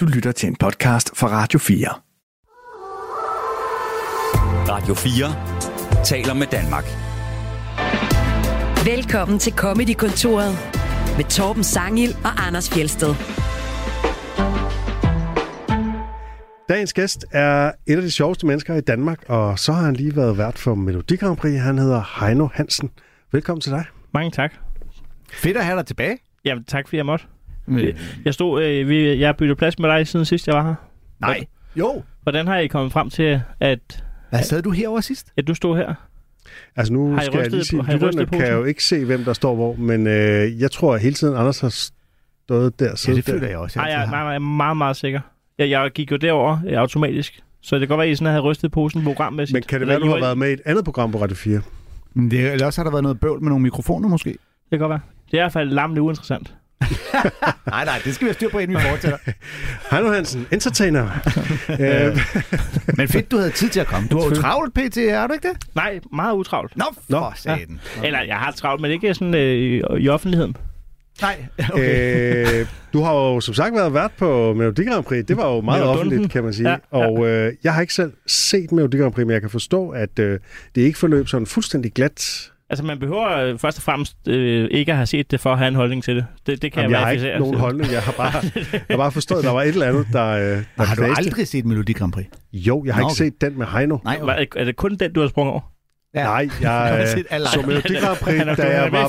Du lytter til en podcast fra Radio 4. Radio 4 taler med Danmark. Velkommen til Comedy-kontoret med Torben Sangil og Anders Fjelsted. Dagens gæst er et af de sjoveste mennesker i Danmark, og så har han lige været vært for Melodi Grand Prix. Han hedder Heino Hansen. Velkommen til dig. Mange tak. Fedt at have dig tilbage. Jamen, tak fordi jeg måtte. Jeg stod, øh, vi, jeg har byttet plads med dig siden sidst, jeg var her. Nej. Jo. Hvordan har I kommet frem til, at, Hvad sad du herovre sidst? at du stod her? Altså nu Har I skal jeg lige sige, på- har I rystet lytterne kan jo ikke se, hvem der står hvor, men øh, jeg tror at hele tiden, Anders har stået der. Ja, det der. føler jeg også. Nej, altid jeg, nej, nej, jeg er meget, meget sikker. Jeg, jeg gik jo derover øh, automatisk. Så det kan godt være, at I sådan havde rystet posen programmæssigt. Men kan det være, du I har været med i et andet program på Radio 4? Men det, eller også har der været noget bøvl med nogle mikrofoner måske. Det kan godt være. Det er i hvert fald larmende uinteressant. Nej, nej, det skal vi have styr på, inden vi fortsætter. Heino Hansen, entertainer. øh, Men fedt, du havde tid til at komme. Du har jo travlt, PT, er du ikke det? Nej, meget utravlt. Nå, Nå. for satan. Eller jeg har travlt, men ikke sådan øh, i, i offentligheden. Nej, okay. øh, du har jo som sagt været vært på Melodi Grand Prix. Det var jo meget offentligt, kan man sige. Ja, ja. Og øh, jeg har ikke selv set Melodi Grand Prix, men jeg kan forstå, at øh, det ikke forløb sådan fuldstændig glat. Altså, man behøver øh, først og fremmest øh, ikke at have set det for at have en holdning til det. Det, det kan Jamen, jeg jeg har ikke nogen holdning. Jeg har bare, jeg har bare forstået, at der var et eller andet, der, øh, der har du knaste. aldrig set Melodi Grand Prix? Jo, jeg har Nå, ikke okay. set den med Heino. Nej, Hvad, er det kun den, du har sprunget over? Ja. Nej, Jeg øh, så. Melodi Grand Prix, da jeg var,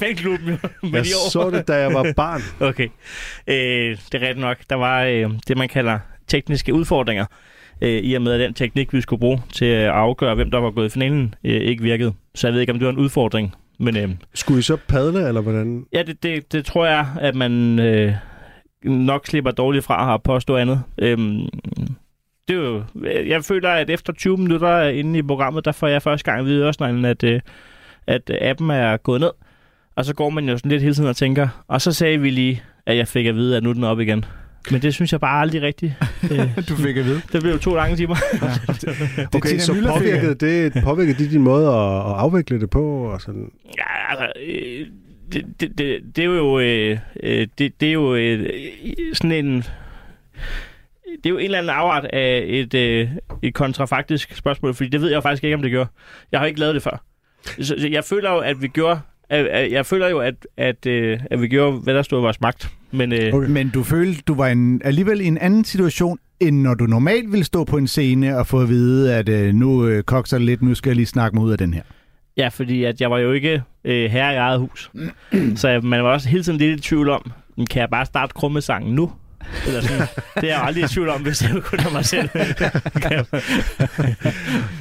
jeg så det, da jeg var barn. Okay. Øh, det er rigtigt nok. Der var øh, det, man kalder tekniske udfordringer. Øh, I og med, at den teknik, vi skulle bruge til at afgøre, hvem der var gået i finalen, øh, ikke virkede. Så jeg ved ikke, om det var en udfordring. Men øh, Skulle I så padle, eller hvordan? ja, det, det, det tror jeg, at man øh, nok slipper dårligt fra at påstå andet. Øhm, det er jo, jeg føler, at efter 20 minutter inde i programmet, der får jeg første gang at vide også, at, øh, at appen er gået ned. Og så går man jo sådan lidt hele tiden og tænker, og så sagde vi lige, at jeg fik at vide, at nu er den op igen. Men det synes jeg bare aldrig rigtigt. Øh, Du fik at vide. det blev jo to lange timer. Okay, Tina så påvirkede det, påvirkede det din måde at, at afvikle det på? Og sådan? Ja, altså, øh, det, det, det, det er jo, øh, øh, det, det er jo øh, sådan en... Det er jo en eller anden afart af et, øh, et kontrafaktisk spørgsmål, fordi det ved jeg faktisk ikke, om det gør. Jeg har ikke lavet det før. Så, jeg føler jo, at vi gjorde... At, at, jeg føler jo, at, at, at vi gjorde, hvad der stod i vores magt. Men øh, Okay. Men du følte, du var en, alligevel i en anden situation, end når du normalt ville stå på en scene og få at vide, at øh, nu øh, kokser det lidt, nu skal jeg lige snakke mig ud af den her. Ja, fordi at jeg var jo ikke øh, herre i eget hus. så jeg- man var også hele tiden lidt i tvivl om, "Men kan jeg bare starte krummesangen nu? Eller sådan. Det er jeg aldrig i tvivl om, hvis jeg kun er mig selv.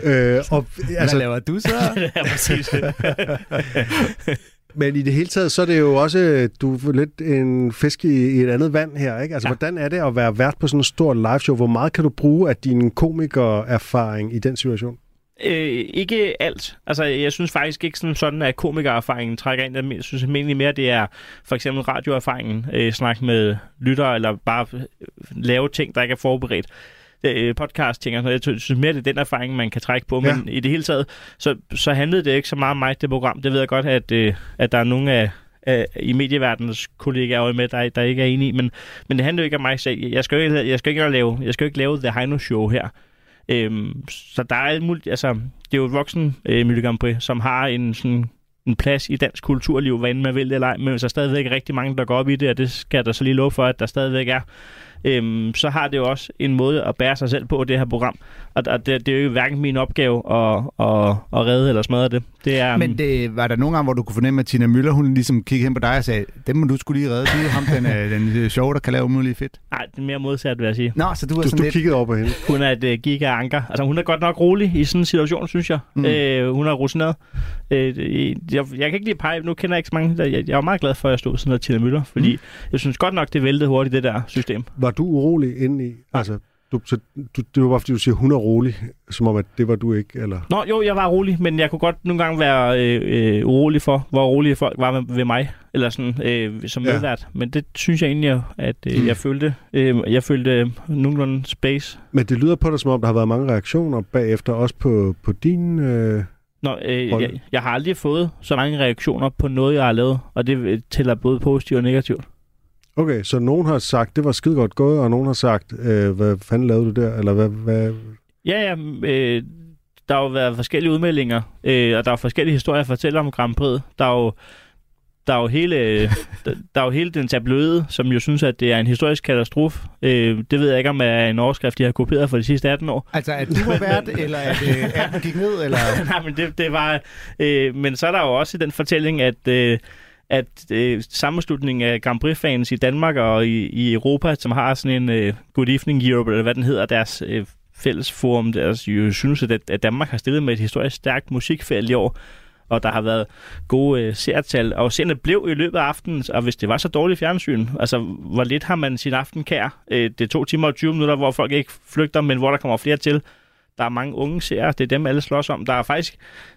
Øh, og, Altså, Hvad laver du så? er præcis. men i det hele taget, så er det jo også, du er lidt en fisk i, i et andet vand her, ikke? Altså, Ja. hvordan er det at være vært på sådan en stor live show? Hvor meget kan du bruge af din komikererfaring i den situation? Øh, ikke alt. Altså, jeg synes faktisk ikke sådan, sådan at komikererfaringen trækker ind. Jeg synes egentlig mere, det er for eksempel radioerfaringen, øh, snak med lyttere, eller bare øh, lave ting, der ikke er forberedt. Øh, podcast ting og sådan noget. Jeg synes mere, det er den erfaring, man kan trække på. Men Ja. i det hele taget, så, så handlede det ikke så meget om mig, det program. Det ved jeg godt, at, øh, at der er nogle af, af i medieverdenens kollegaer med, der, der ikke er enige i. Men, men det handler jo ikke om mig selv. Jeg skal jo ikke, jeg skal ikke lave, jeg skal jo ikke lave The Heino Show her. Øhm, så der er alt muligt, altså, det er jo et voksen øh, Grand Prix, som har en sådan en plads i dansk kulturliv, hvad end man vil det eller ej, men der er stadigvæk rigtig mange, der går op i det, og det skal der så lige love for, at der stadigvæk er, øhm, så har det jo også en måde at bære sig selv på, det her program. Og, og det, det er jo hverken min opgave at, at, at redde eller smadre det. Det er, Men det, var der nogle gange, hvor du kunne fornemme, at Tina Møller, hun ligesom kiggede hen på dig og sagde, dem må du skulle lige redde. Du er ham, den, øh, den øh, sjove, der kan lave muligt fedt. Nej, det er mere modsat, vil jeg sige. Nå, så du var Du, sådan du lidt... kiggede over på hende. Hun er et uh, giga-anker. Altså, hun er godt nok rolig i sådan en situation, synes jeg. Mm. Øh, hun er rutineret. Øh, jeg, jeg kan ikke lide pege. Nu kender jeg ikke så mange. Der, jeg, jeg var meget glad for, at jeg stod sådan noget Tina Møller, fordi mm. jeg synes godt nok, det væltede hurtigt, det der system. Var du urolig indeni? Altså, du, så, du, det var bare fordi, du siger, hun er rolig, som om, at det var du ikke, eller? Nå, jo, jeg var rolig, men jeg kunne godt nogle gange være øh, øh, urolig for, hvor rolige folk var ved, ved mig, eller sådan, øh, som Ja. medvært. Men det synes jeg egentlig, at øh, jeg følte. Øh, jeg følte øh, nogenlunde space. Men det lyder på dig, som om der har været mange reaktioner bagefter, også på, på din... Øh... Nå, øh, Rolle. jeg, jeg har aldrig fået så mange reaktioner på noget, jeg har lavet, og det øh, tæller både positivt og negativt. Okay, så nogen har sagt, det var skide godt gået, og nogen har sagt, øh, hvad fanden lavede du der? Eller hvad, hvad... Ja, ja. Øh, der har jo været forskellige udmeldinger, øh, og der er forskellige historier at fortælle om Grand Prix. Der er jo, der er jo hele, der, der er jo hele den tabloide, som jo synes, at det er en historisk katastrofe. Øh, det ved jeg ikke, om er en overskrift, de har kopieret for de sidste 18 år. Altså, at du var vært, eller at øh, appen gik ned, eller... Nej, men det, det var... Øh, men så er der jo også den fortælling, at... Øh, at øh, sammenslutningen af Grand Prix-fans i Danmark og i, i Europa, som har sådan en øh, Good Evening Europe, eller hvad den hedder, deres øh, fælles forum, deres jo synes, at, at Danmark har stillet med et historisk stærkt musikfelt i år, og der har været gode øh, seertal, og seerne blev i løbet af aftenen, og hvis det var så dårligt fjernsyn, altså hvor lidt har man sin aften kær? Øh, det er to timer og 20 minutter, hvor folk ikke flygter, men hvor der kommer flere til. Der er mange unge seere, det er dem alle slås om. Der er faktisk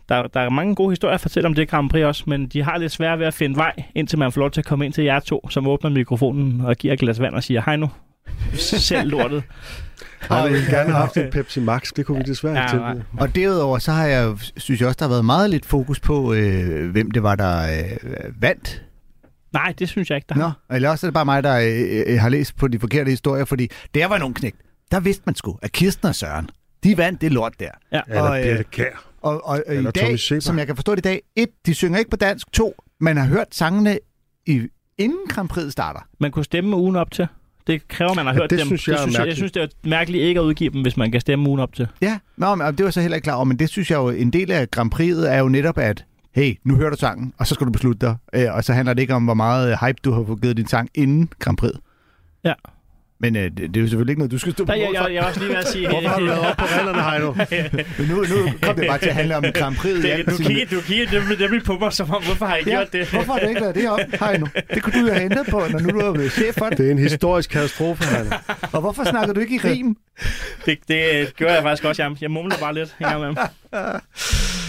der, der er mange gode historier at fortælle om det Grand Prix også, men de har lidt svært ved at finde vej, indtil man får lov til at komme ind til jer to, som åbner mikrofonen og giver et glas vand og siger, hej nu, selv lortet. Har du gerne have haft en Pepsi Max? Det kunne vi desværre Ja, ikke nej. tilbyde. Og derudover, så har jeg, synes jeg også, der har været meget lidt fokus på, øh, hvem det var, der øh, vandt. Nej, det synes jeg ikke, der har. Nå, eller også er det bare mig, der øh, øh, har læst på de forkerte historier, fordi der var nogen knægt. Der vidste man sgu, at Kirsten og Søren, de vandt det lort der. Ja. Eller Og, øh, Birte Kær. Og, og øh, i dag, som jeg kan forstå det i dag, et, de synger ikke på dansk, to, man har hørt sangene i, inden Grand Prix starter. Man kunne stemme ugen op til. Det kræver, man har Ja, hørt det dem. synes jeg det synes jeg, jeg synes, det er mærkeligt ikke at udgive dem, hvis man kan stemme ugen op til. Ja, Nå, men, og det var så heller ikke klar over, men det synes jeg jo, en del af Grand Prix'et er jo netop, at hey, nu hører du sangen, og så skal du beslutte dig. Øh, og så handler det ikke om, hvor meget hype du har fået givet din sang inden Grand Prix. Ja. Men øh, det, det, er jo selvfølgelig ikke noget, du skal stå på Nej, jeg, jeg, jeg, var også lige ved at sige... Hvorfor har du været op på rallerne, Heino? Men nu, nu kom det bare til at handle om Grand Prix. det, du kigger, du kigger nemlig, nemlig på mig, som om, hvorfor har jeg ikke Ja, gjort det? hvorfor har du ikke lavet det op, Heino? Det kunne du jo have hentet på, når nu du er blevet chef for det. Det er en historisk katastrofe, Heino. Og hvorfor snakker du ikke i rim? Det, det gjorde jeg faktisk også. Jeg, jeg mumler bare lidt imellem.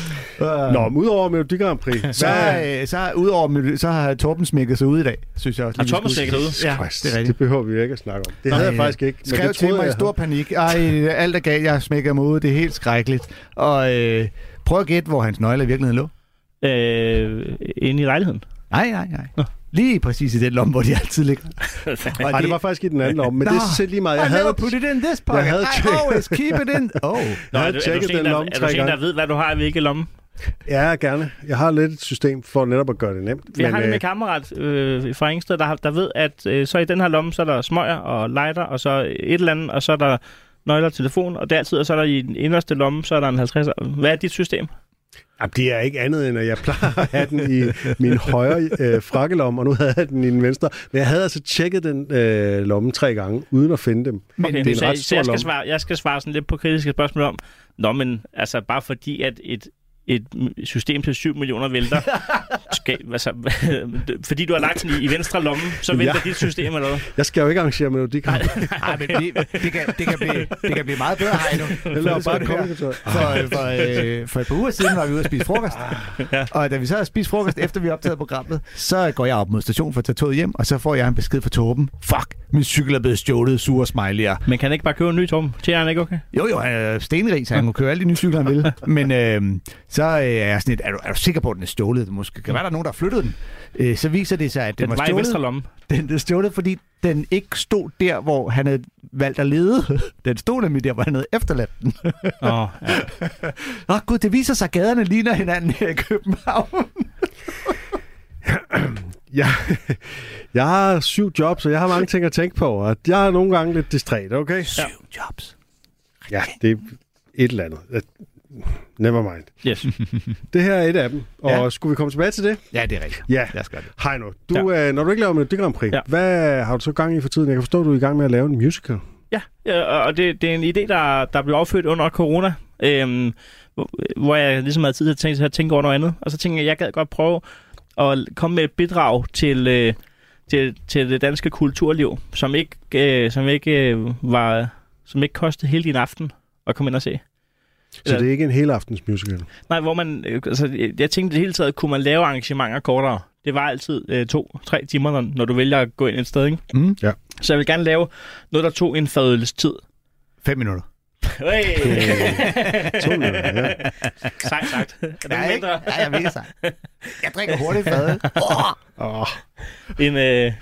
Nå, men udover Melodi Grand Prix, Så, øh, så udover så har Torben smækket sig ud i dag, synes jeg også. Har skulle- sækket ud? Ja, Christ, det er rigtigt. det behøver vi ikke at snakke om. Det Nej, havde jeg faktisk ikke. Skrev det til mig i jeg stor panik. Ej, alt er galt. Jeg smækker mig ud. Det er helt skrækkeligt. Og øh, prøv at gætte, hvor hans nøgle i virkeligheden lå. Øh, inde i lejligheden. Nej, nej, nej. Nå. Lige præcis i den lomme, hvor de altid ligger. havde. Ej, det var faktisk i den anden om, men det Nå. er selv lige meget. Jeg I havde, never put it in this pocket. havde I always keep it in. Oh. jeg er, havde du- er, du tjekket sådan den en, der, lomme er du tre sådan en, der gange. ved, hvad du har i hvilke lomme? Ja, gerne. Jeg har lidt et system for netop at gøre det nemt. Jeg har øh, nemlig en kammerat øh, fra Ingsted, der, der ved, at øh, så i den her lomme, så er der smøger og lighter, og så et eller andet, og så er der nøgler og telefon, og dertid, og så er der i den inderste lomme, så er der en 50. Hvad er dit system? Jamen, det er ikke andet, end at jeg plejer at have den i min højre øh, frakkelomme, og nu havde jeg den i den venstre. Men jeg havde altså tjekket den øh, lomme tre gange, uden at finde dem. Okay, det er en ret stor jeg, skal lomme. svare, jeg skal svare sådan lidt på kritiske spørgsmål om, Nå, men altså bare fordi, at et, et system til 7 millioner vælter, skal, altså, fordi du har lagt den i, i venstre lomme, så vælter Ja. dit system eller hvad? Jeg skal jo ikke arrangere Melodi Grand Prix. Ej, men det, det, kan, det, kan blive, det kan blive meget bedre, Heino. Jeg laver bare kommunikation. For, for, øh, for et par uger siden var vi ude at spise frokost. Ja. Og da vi så har spist frokost, efter vi har optaget programmet, så går jeg op mod stationen for at tage toget hjem, og så får jeg en besked fra Torben. Fuck, min cykel er blevet stjålet, sure smiley'er. Men kan han ikke bare købe en ny, Torben? Tjener han ikke okay? Jo, jo, han er stenrig, så han må køre alle de nye cykler, han vil. Men øh, så øh, er jeg sådan lidt, er du, er du sikker på, at den er stjålet? Måske kan være, der er nogen, der har flyttet den. Øh, så viser det sig, at den, Den var var stjålet. lomme. Den er stjålet, fordi den ikke stod der, hvor han havde valgt at lede. Den stod nemlig der, hvor han havde efterladt den. Åh, ja. Åh gud, det viser sig, at gaderne ligner hinanden her i København. Jeg, jeg har syv jobs, og jeg har mange ting at tænke på, og jeg er nogle gange lidt distræt, okay? Syv jobs. Ja, det er et eller andet. Never mind. Yes. Det her er et af dem, og Ja. skulle vi komme tilbage til det? Ja, det er rigtigt. Ja. Lad os gøre det. Hej nu. Du, ja. øh, når du ikke laver Melodi Grand Prix, Ja. hvad har du så gang i for tiden? Jeg kan forstå, at du er i gang med at lave en musical. Ja, ja og det, det er en idé, der, der blev affødt under corona, øhm, hvor, hvor jeg ligesom havde tid til at tænke, at tænke over noget andet. Og så tænkte jeg, at jeg gad godt prøve at komme med et bidrag til, øh, til, til det danske kulturliv, som ikke, øh, som ikke øh, var, som ikke kostede hele din aften at komme ind og se. Så det er ikke en helaftens musical. Nej, hvor man, øh, altså, jeg- tænkte det hele taget, kunne man lave arrangementer kortere. Det var altid øh, to-tre timer, når, når du vælger at gå ind et sted, ikke? Mm. Ja. Så jeg vil gerne lave noget, der tog en fadøls tid. Fem minutter. Hey. To minutter, ja. Sejt sagt. Er det ikke? mindre? Ja, jeg ved sig. Jeg drikker hurtigt fad. Oh. Åh, en, øh.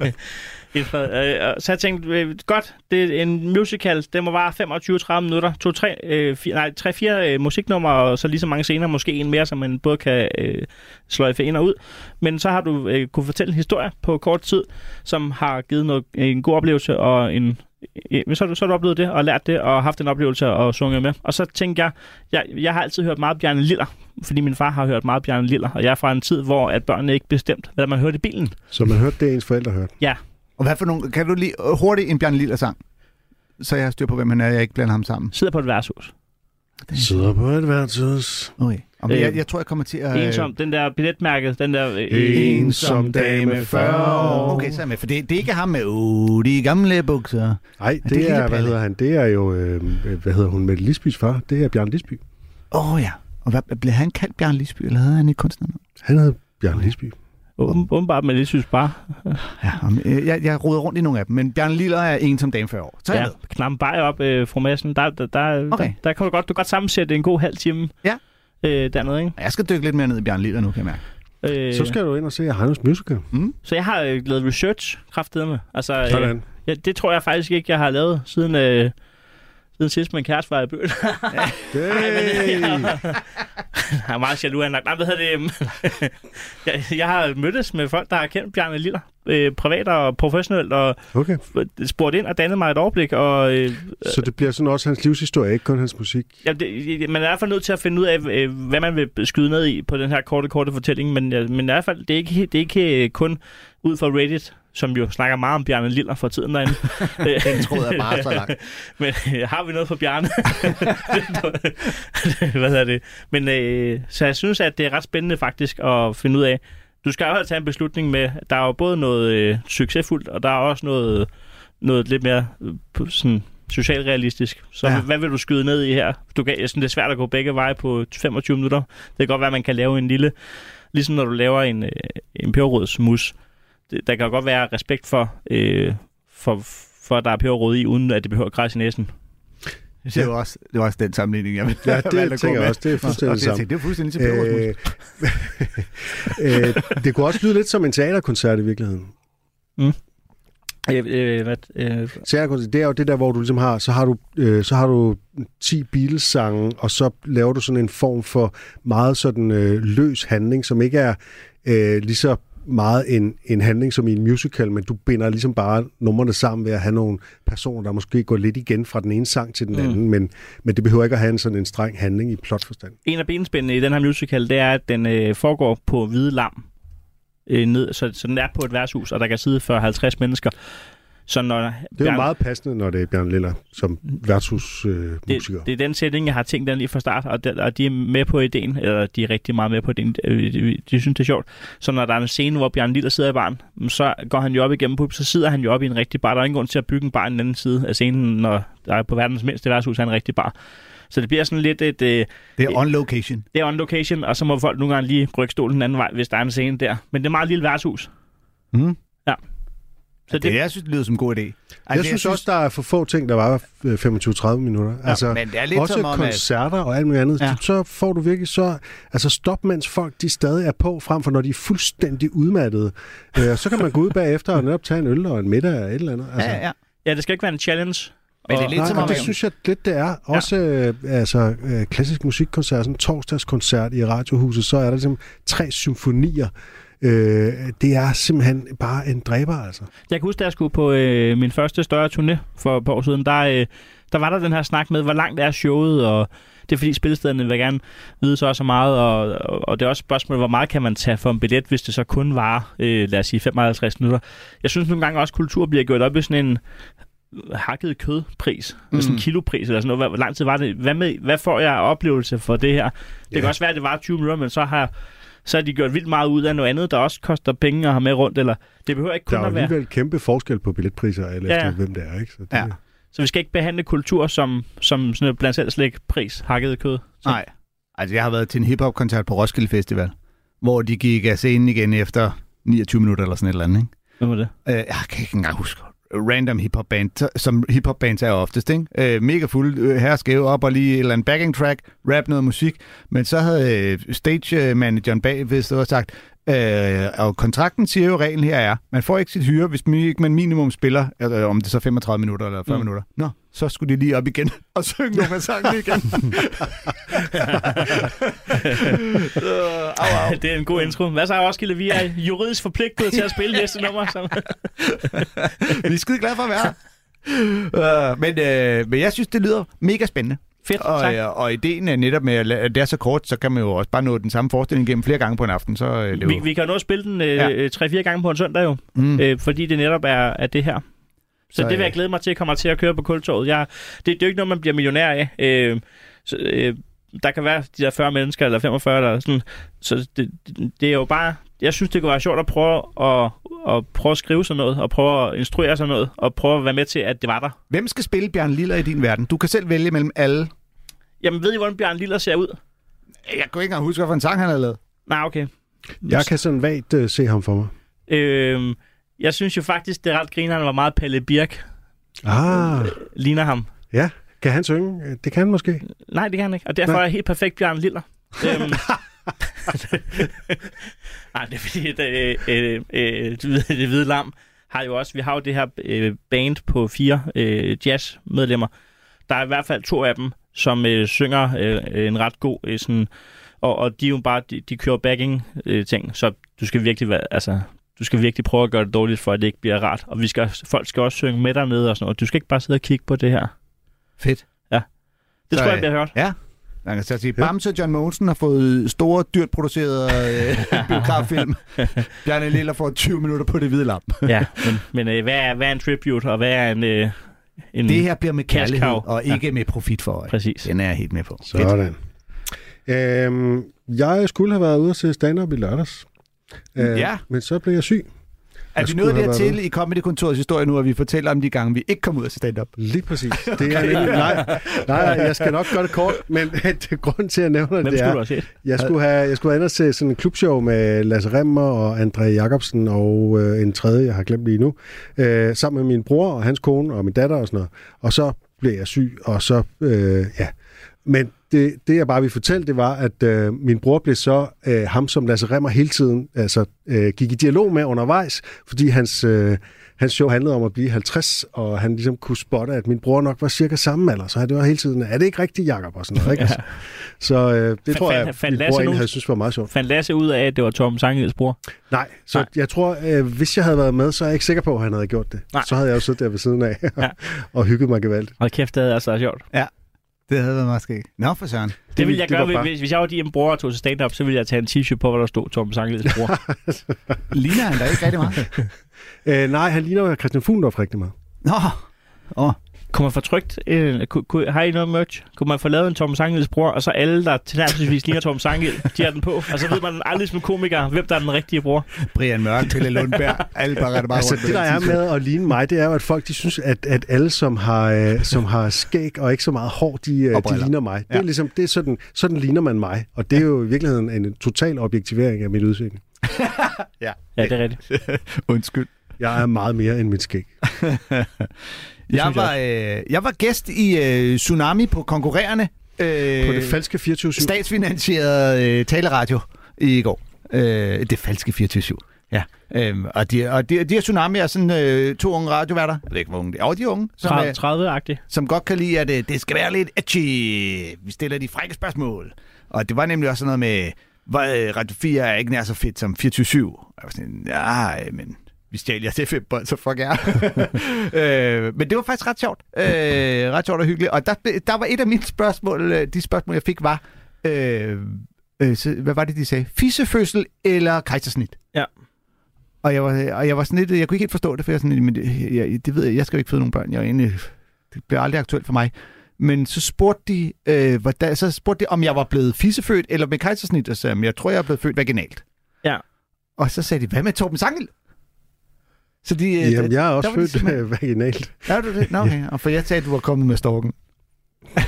Øh, og så jeg tænkte, øh, godt, det er en musical, det må vare 25-30 minutter, to, tre, øh, fire, nej, tre, fire øh, musiknumre, og så lige så mange scener, måske en mere, så man både kan øh, sløjfe ind og ud. Men så har du øh, kunne fortælle en historie på kort tid, som har givet noget, en god oplevelse, og en øh, så, så har du oplevet det, og lært det, og haft en oplevelse og sunget med. Og så tænkte jeg, jeg, jeg har altid hørt meget Bjarne Liller, fordi min far har hørt meget Bjarne Liller, og jeg er fra en tid, hvor at børnene ikke bestemt, hvad man hørte i bilen. Så man hørte det, ens forældre hørte. Ja, Og hvad for nogle... Kan du lige øh, hurtigt en Bjørn Lille sang? Så jeg har styr på, hvem han er, jeg ikke blander ham sammen. sidder på et værtshus. Sidder på et værtshus. Okay. Og Øh, jeg, jeg tror, jeg kommer til at... Øh, Ensom, den der billetmærke, den der... Øh, Ensom dame 40 år. Okay, så er jeg med. For det, det er ikke ham med, uh, de gamle bukser. Nej, det er det er, hvad hedder han? Det er jo, øh, hvad hedder hun, Mette Lisbys far. Det er Bjørn Lisby. Åh oh, ja. Og hvad, blev han kaldt Bjørn Lisby, eller havde han et kunstnernavn? Han hedder Bjørn Lisby. Åben- Åbenbart, men det synes bare... Ja, om- øh, jeg, jeg roder rundt i nogle af dem, men Bjørn Liller er en som dame 40 år. Så Ja, knappen bare op, øh, fru Madsen. Der, der, der, Okay. der, der kan du godt, du kan godt sammensætte en god halv time Ja. øh, dernede, ikke? Jeg skal dykke lidt mere ned i Bjørn Liller nu, kan jeg mærke. Øh, Så skal du ind og se Hannes Musical. så jeg har øh, lavet research kraftedeme. Altså, øh, Sådan. ja, det tror jeg faktisk ikke, jeg har lavet siden... Øh, siden sidst min kæreste var i bøl. Hey. Jeg er meget jaloux anlagt. Nej, hvad hedder det? jeg, jeg har mødtes med folk, der har kendt Bjarne Liller. Øh, privat og professionelt, og Okay, spurgt ind og dannet mig et overblik. Og, øh, så det bliver sådan også hans livshistorie, ikke kun hans musik. ja, det, man er i hvert fald nødt til at finde ud af, øh, hvad man vil skyde ned i på den her korte, korte fortælling. Men, øh, men i hvert fald, det er ikke, det er ikke øh, kun ud fra Reddit, som jo snakker meget om Bjarne Liller for tiden derinde. Den tråd er bare så langt. Men øh, har vi noget for Bjarne? Hvad hedder det? Men øh, så jeg synes, at det er ret spændende faktisk at finde ud af. Du skal jo tage en beslutning med, der er jo både noget øh, succesfuldt, og der er også noget, noget lidt mere øh, sådan socialrealistisk. Så Ja. hvad vil du skyde ned i her? Du kan, jeg synes, det er svært at gå begge veje på 25 minutter. Det kan godt være, at man kan lave en lille... Ligesom når du laver en, øh, en peberrodsmus. Det, der kan godt være respekt for, øh, for, for, at der er peberrod i, uden at det behøver at græse i næsen. Det var også, det var også den sammenligning, jeg Ja, valgte det at gå tænker jeg med. også. Det er fuldstændig det, samme. tænkte, det er fuldstændig til. Øh, øh, det kunne også lyde lidt som en teaterkoncert i virkeligheden. Øh, øh, hvad, øh, Teaterkoncert, det er jo det der, hvor du ligesom har, så har du, øh, så har du 10 Beatles-sange, og så laver du sådan en form for meget sådan øh, løs handling, som ikke er øh, lige så meget en, en handling som i en musical, men du binder ligesom bare numrene sammen ved at have nogle personer, der måske går lidt igen fra den ene sang til den Mm. anden, men, men det behøver ikke at have en sådan en streng handling i plotforstand. en af benspændene i den her musical, det er, at den øh, foregår på hvide lam. Øh, ned, så, så den er på et værtshus, og der kan sidde 40-50 mennesker. Så når Det er jo meget passende, når det er Bjørn Liller som værtshusmusiker. Øh, musiker. det, det er den sætning, jeg har tænkt den lige fra start, og, de, og de er med på ideen, eller de er rigtig meget med på ideen. Øh, De, de synes, det er sjovt. Så når der er en scene, hvor Bjørn Liller sidder i baren, så går han jo op igennem publikum, så sidder han jo op i en rigtig bar. Der er ingen grund til at bygge en bar i den anden side af scenen, når der er på verdens mindste værtshus er en rigtig bar. Så det bliver sådan lidt et... Øh, Det er on location. det er on location, og så må folk nogle gange lige rykke stolen den anden vej, hvis der er en scene der. Men det er et meget lille værtshus. Mm. Så Det, det, jeg synes, det lyder som en god idé. Altså, Jeg synes også, der er for få ting, der var øh, 25-30 minutter. Ja, altså, men det er lidt også som om, at- koncerter og alt muligt andet. Ja. Ja. Så får du virkelig så... Altså stop, mens folk de stadig er på, frem for når de er fuldstændig udmattede. Øh, så kan man gå ud bagefter og netop tage en øl og en middag eller et eller andet. Altså, Ja, ja. Ja, det skal ikke være en challenge. Men det er lidt Nej, som om, det synes jeg lidt, det er. Også øh, altså, øh, klassisk musikkoncert, sådan en torsdagskoncert i Radiohuset, så er der ligesom tre symfonier. Øh, det er simpelthen bare en dræber, altså. Jeg kan huske, da jeg skulle på øh, min første større turné for et par år siden, der, øh, der var der den her snak med, hvor langt er showet, og det er fordi spilstederne vil gerne vide så og så meget, og, og, og det er også et spørgsmål, hvor meget kan man tage for en billet, hvis det så kun var, øh, lad os sige, 55 minutter. Jeg synes nogle gange også, at kultur bliver gjort op i sådan en hakket kødpris, mm. sådan en kilopris eller sådan noget. Hvor, lang tid var det? Hvad, med, hvad får jeg oplevelse for det her? Det Ja. kan også være, at det var 20 minutter, men så har så har de gjort vildt meget ud af noget andet, der også koster penge at have med rundt, eller det behøver ikke kun Der er at være... alligevel kæmpe forskel på billetpriser, alt Ja, efter hvem det er. Ikke? Så det, Ja. Så vi skal ikke behandle kultur som, som sådan et blandt selv slik pris, hakket kød. Så, Nej. Altså, jeg har været til en hiphop-koncert på Roskilde Festival, hvor de gik af scenen igen efter 29 minutter eller sådan et eller andet, ikke? Hvad var det? Øh, jeg kan ikke engang huske random hiphop band, som hiphop bands er oftest, ikke? Øh, mega fuld, øh, her skæve op og lige et eller andet backing track, rap noget musik, men så havde øh, stage øh, manageren bag, hvis det var sagt, øh, og kontrakten siger jo, reglen her er, man får ikke sit hyre, hvis man ikke man minimum spiller, øh, om det er så 35 minutter eller 40 mm. minutter. Nå, så skulle de lige op igen og synge nogle af sangene igen. uh, au, au. Det er en god intro. Hvad så, Roskilde? Vi er juridisk forpligtet til at spille næste nummer. Så... Vi er skide glade for at være her. Uh, men, uh, men jeg synes, det lyder mega spændende. Fedt, og, tak. uh, og ideen er netop med, at det er så kort, så kan man jo også bare nå den samme forestilling igennem flere gange på en aften. Så, det vi, vi kan jo nå at spille den øh, Ja. 3-4 gange på en søndag jo, Mm. øh, fordi det netop er, er det her. Så, Så, det vil jeg øh, glæde mig til at komme til at køre på kultorvet. Jeg, det, det er jo ikke noget, man bliver millionær af. Øh, så, øh, der kan være de der 40 mennesker, eller 45, eller sådan. Så det, det, det er jo bare... Jeg synes, det kunne være sjovt at prøve at, at, prøve at skrive sådan noget, og prøve at instruere sådan noget, og prøve at være med til, at det var der. Hvem skal spille Bjørn Liller i din verden? Du kan selv vælge mellem alle. Jamen, ved I, hvordan Bjørn Liller ser ud? Jeg kunne ikke engang huske, hvilken sang han havde lavet. Nej, okay. Jeg kan sådan vagt uh, se ham for mig. Øh, jeg synes jo faktisk, det er ret griner, han var meget Palle Birk. Ah, Ligner ham. ja. Kan han synge? Det kan han måske. Nej, det kan han ikke. Og derfor Nej. er jeg helt perfekt Bjørn Liller. øhm, Nej, det er fordi, at, øh, øh, øh, det hvide lam har jo også, vi har jo det her øh, band på fire øh, jazzmedlemmer. Der er i hvert fald to af dem, som øh, synger øh, en ret god øh, sådan, og, og de er jo bare, de, de kører backing øh, ting, så du skal virkelig være, altså, du skal virkelig prøve at gøre det dårligt, for at det ikke bliver rart. Og vi skal, folk skal også synge med dernede og sådan noget. Du skal ikke bare sidde og kigge på det her. Fedt. Det Så, tror jeg øh, bliver hørt. Ja. Man kan så sige, Bamse og John Mogensen har fået store, dyrt producerede øh, biograffilm. Bjarne Liller får 20 minutter på det hvide lam. ja, men, men øh, hvad, er, hvad er en tribute, og hvad er en... Øh, en Det her bliver med Cash kærlighed, cow. og ikke ja. med profit for øje. Præcis. Den er jeg helt med på. Sådan. Øhm, jeg skulle have været ude og se stand-up i lørdags. Øh, Ja. Men så blev jeg syg. Er vi nået dertil i Comedy-kontorets historie nu, at vi fortæller om de gange, vi ikke kom ud af stand-up? Lige præcis. Det er nemlig, nej, nej, jeg skal nok gøre det kort, men det grund til, at jeg nævner Hvem det er, du jeg skulle have, jeg skulle have inde til sådan en klubshow med Lasse Remmer og André Jacobsen og øh, en tredje, jeg har glemt lige nu, øh, sammen med min bror og hans kone og min datter og sådan noget. Og så blev jeg syg, og så, øh, ja. Men det, det, jeg bare vil fortælle, det var, at øh, min bror blev så øh, ham, som Lasse Remmer hele tiden altså, øh, gik i dialog med undervejs, fordi hans, øh, hans show handlede om at blive 50, og han ligesom kunne spotte, at min bror nok var cirka samme alder, så det var hele tiden, er det ikke rigtigt, Jacob og sådan noget, ikke? Ja. Så øh, det Fa- tror jeg, fandt- fandt min Lasse bror nogen- havde synes var meget sjovt. Fandt Lasse ud af, at det var Torben Sangels bror? Nej, så Nej. jeg tror, øh, hvis jeg havde været med, så er jeg ikke sikker på, at han havde gjort det. Nej. Så havde jeg jo siddet der ved siden af Ja. og hygget mig gevaldigt. Hold kæft, det havde altså sjovt. Det havde været meget skægt. Nå, for søren. Det, det ville jeg det gøre, var hvis, hvis jeg var din bror og tog til stand-up, så ville jeg tage en t-shirt på, hvor der stod Torben Sangels bror. Ligner han da ikke rigtig meget? Øh, nej, han ligner Christian Fuglendorf rigtig meget. Nå, åh. Kunne man få trygt, øh, har I noget merch? Kunne man få lavet en Torben Sangels bror, og så alle, der tilnærmelsesvis ligner Torben Sangel, de har den på. Og så ved man aldrig som komiker, hvem der er den rigtige bror. Brian Mørk, Pelle Lundberg, alle bare rette bare Altså, rundt det der er med at ligne mig, det er jo, at folk de synes, at, at alle, som har, øh, som har skæg og ikke så meget hår, de, øh, Og de briller. ligner mig. Det er Ja. ligesom, det er sådan, sådan ligner man mig. Og det er jo i virkeligheden en total objektivering af mit udseende. Ja, det er rigtigt. Undskyld. Jeg er meget mere end mit skæg. Jeg var, øh, jeg var gæst i øh, Tsunami på konkurrerende øh, På det falske 24 statsfinansieret øh, taleradio i går. Øh, det falske 24 Ja. Øhm, og de, og de, de her Tsunami er sådan øh, to unge radioværter. Jeg ved ikke, hvor unge det er. Og de er unge, som, er, 30-agtigt. som godt kan lide, at øh, det skal være lidt edgy. Vi stiller de frække spørgsmål. Og det var nemlig også sådan noget med, hvor øh, Radio 4 er ikke nær så fedt som 24-7. Jeg var sådan, nej, men vi stjal jer til fem bånd, så fuck jer. øh, men det var faktisk ret sjovt. Øh, ret sjovt og hyggeligt. Og der, der var et af mine spørgsmål, øh, de spørgsmål, jeg fik, var, øh, øh, så, hvad var det, de sagde? Fissefødsel eller kejsersnit? Ja. Og jeg var, og jeg var sådan lidt, jeg kunne ikke helt forstå det, for jeg, sådan, men det, jeg, det ved jeg, jeg skal jo ikke føde nogen børn. Jeg er egentlig, det bliver aldrig aktuelt for mig. Men så spurgte de, øh, hvordan, så spurgte de, om jeg var blevet fissefødt eller med kejsersnit, og så sagde jeg, jeg tror, jeg er blevet født vaginalt. Ja. Og så sagde de, hvad med Torben Sangel? Så de, øh, Jamen, jeg er også født simpelthen- øh, vaginalt. Er du det? Nå, okay. Og for jeg sagde, at du var kommet med storken. jeg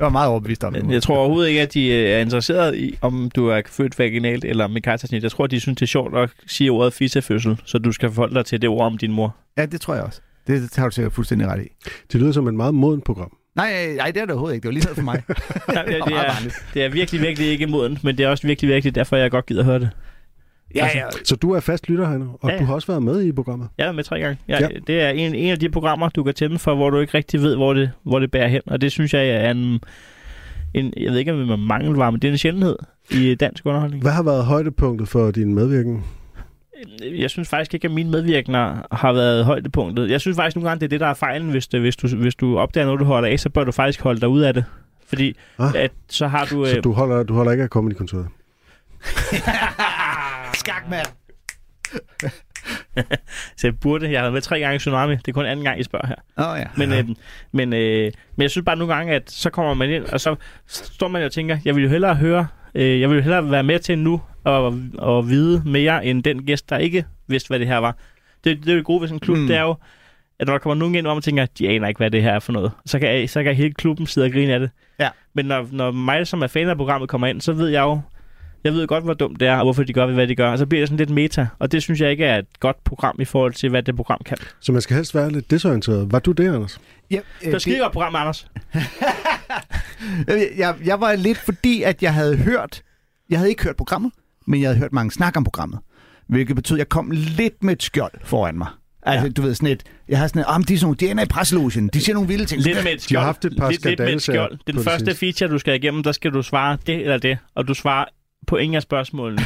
var meget overbevist om det. Jeg tror overhovedet ikke, at de øh, er interesseret i, om du er født vaginalt eller med kejsersnit. Jeg tror, de synes, det er sjovt at sige ordet fissefødsel, så du skal forholde dig til det ord om din mor. Ja, det tror jeg også. Det har du sikkert fuldstændig ret i. Det lyder som et meget moden program. Nej, nej, det er det overhovedet ikke. Det var lige noget for mig. Ja, det, Og det, er, det er virkelig, virkelig ikke modent, men det er også virkelig, virkelig derfor, jeg godt gider høre det. Ja, ja. Så du er fast lytter, Heino, og Ja, ja. du har også været med i programmet. Jeg er med tre gange. Jeg, Ja. Det er en, en af de programmer, du kan tænde for, hvor du ikke rigtig ved, hvor det, hvor det bærer hen. Og det synes jeg er en, en jeg ved ikke, om det er mangelvare, men det er en sjældenhed i dansk underholdning. Hvad har været højdepunktet for din medvirken? Jeg synes faktisk ikke, at mine medvirkende har været højdepunktet. Jeg synes faktisk nogle gange, det er det, der er fejlen. Hvis, det, hvis, du, hvis du opdager noget, du holder af, så bør du faktisk holde dig ud af det. Fordi Ah. at, så har du... Så Øh, du holder, du holder ikke af Comedy-kontoret? Skak, mand. så jeg burde, jeg har været med tre gange i Tsunami. Det er kun anden gang, I spørger her. Oh, ja. Men, øh, men, øh, men jeg synes bare nogle gange, at så kommer man ind, og så står man og tænker, jeg vil jo hellere høre, øh, jeg vil jo hellere være med til nu og, og vide mere end den gæst, der ikke vidste, hvad det her var. Det, det er jo det gode ved sådan en klub, mm. det er jo, at når der kommer nogen ind, hvor man tænker, de aner ikke, hvad det her er for noget. Så kan, så kan hele klubben sidde og grine af det. Ja. Men når, når mig, som er fan af programmet, kommer ind, så ved jeg jo, jeg ved godt, hvor dumt det er, og hvorfor de gør, hvad de gør. Og så bliver det sådan lidt meta, og det synes jeg ikke er et godt program i forhold til, hvad det program kan. Så man skal helst være lidt desorienteret. Var du det, Anders? Ja, Det er skide godt program, Anders. Jeg, jeg, var lidt fordi, at jeg havde hørt, jeg havde ikke hørt programmet, men jeg havde hørt mange snak om programmet. Hvilket betød, at jeg kom lidt med et skjold foran mig. Altså, ja. Du ved, sådan et, jeg har sådan et, om de er sådan nogle, de ender i presselogen, de siger nogle vilde ting. Lidt med et skjold. haft et par lidt, lidt med et skjold. Den det første sidste. feature, du skal igennem, der skal du svare det eller det, og du svarer på ingen af spørgsmålene.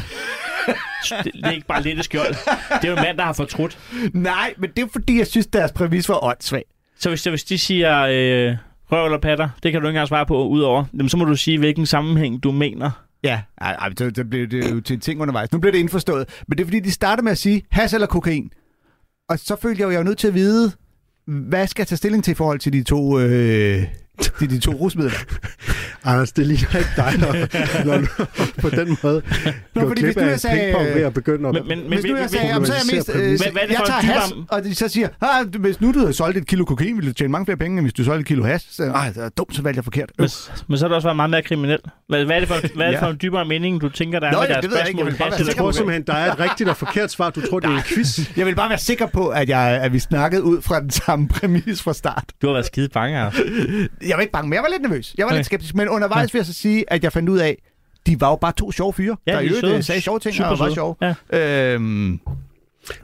det, det er ikke bare lidt skjold. Det er jo en mand, der har fortrudt. Nej, men det er fordi, jeg synes, deres præmis var åndssvag. Så hvis, hvis de siger øh, røv eller patter, det kan du ikke engang svare på udover, jamen, så må du sige, hvilken sammenhæng du mener. Ja, ej, ej, så, så blev det jo til en ting undervejs. Nu bliver det indforstået. Men det er fordi, de starter med at sige, has eller kokain. Og så følte jeg jo, jeg var nødt til at vide, hvad skal jeg tage stilling til i forhold til de to, øh, de, de to rusmidler? Anders, det ligner ikke dig, når, når du på den måde Nå, går fordi glip hvis nu jeg sagde, pingpong ved øh, at begynde at... Men, men, men, Hvis nu jeg sagde, jamen, så er jeg mest, øh, Hvad- hvad er det jeg tager has, og de så siger, ah, du- hvis nu du havde solgt et kilo kokain, ville du tjene mange flere penge, end hvis du solgte et kilo has. Så, ej, det er dumt, så valgte jeg forkert. men, men så har du også været meget mere kriminel. Hvad, hvad er det for, hvad er det for en dybere mening, du tænker, der er Nå, med deres det ved jeg ikke. Jeg spørgsmål? Jeg tror simpelthen, der er et rigtigt og forkert svar. Du tror, det er en quiz. Jeg vil bare være sikker på, at, jeg, at vi snakkede ud fra den samme præmis fra start. Du har været skide bange. Jeg var ikke bange, men jeg var lidt nervøs. Jeg var Okay. lidt skeptisk, men undervejs vil jeg så sige, at jeg fandt ud af, de var jo bare to sjove fyre, Ja, der de i er øvrigt øh, sagde sjove ting Super og var sjove. Ja. Øhm,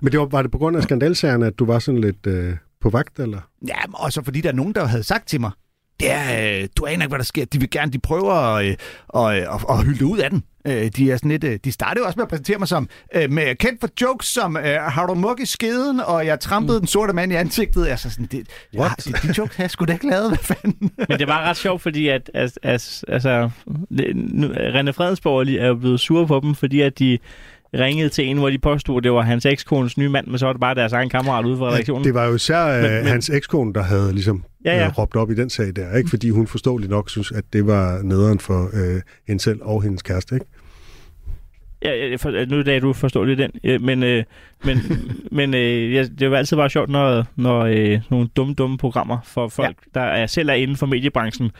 Men det var, var det på grund af skandalsagerne, at du var sådan lidt øh, på vagt, eller? ja, og så fordi der er nogen, der havde sagt til mig, det er, øh, du aner ikke, hvad der sker. De vil gerne, de prøver at, øh, at, at, at hylde ud af den. Øh, de, er sådan lidt, øh, de startede også med at præsentere mig som øh, med, kendt for jokes som øh, har du muk i skeden, og jeg trampede den sorte mand i ansigtet. Altså sådan, det, ja, de, de jokes har jeg sgu da ikke lavet, hvad fanden? Men det var ret sjovt, fordi at, at, at altså, nu, René Fredensborg er jo blevet sur på dem, fordi at de ringede til en, hvor de påstod, at det var hans ekskones nye mand, men så var det bare deres egen kammerat ude fra redaktionen. Det var jo især øh, Men- men- hans ekskone, der havde ligesom Ja, ja. Øh, råbt op i den sag der. Ikke? Fordi hun forståeligt nok synes, at det var nederen for øh, hende selv og hendes kæreste. Ikke? Ja, ja, for, nu er det, du forstår lidt den. Ja, Men, øh, men, men øh, ja, det er jo altid bare sjovt, når, når øh, nogle dumme, dumme programmer for folk, ja. der er, selv er inden for mediebranchen,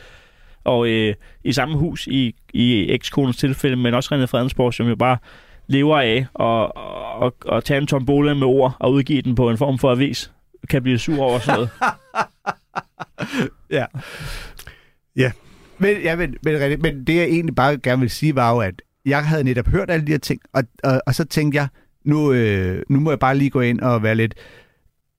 og øh, i samme hus i, i ekskonens tilfælde, men også René Fredensborg, som jo bare lever af og, og, og tage en tombole med ord og udgive den på en form for avis, kan blive sur over sådan noget. Ja. Ja. Men, ja, men, men, men det jeg egentlig bare gerne vil sige, var jo, at jeg havde netop hørt alle de her ting, og, og, og så tænkte jeg, nu, øh, nu må jeg bare lige gå ind og være lidt...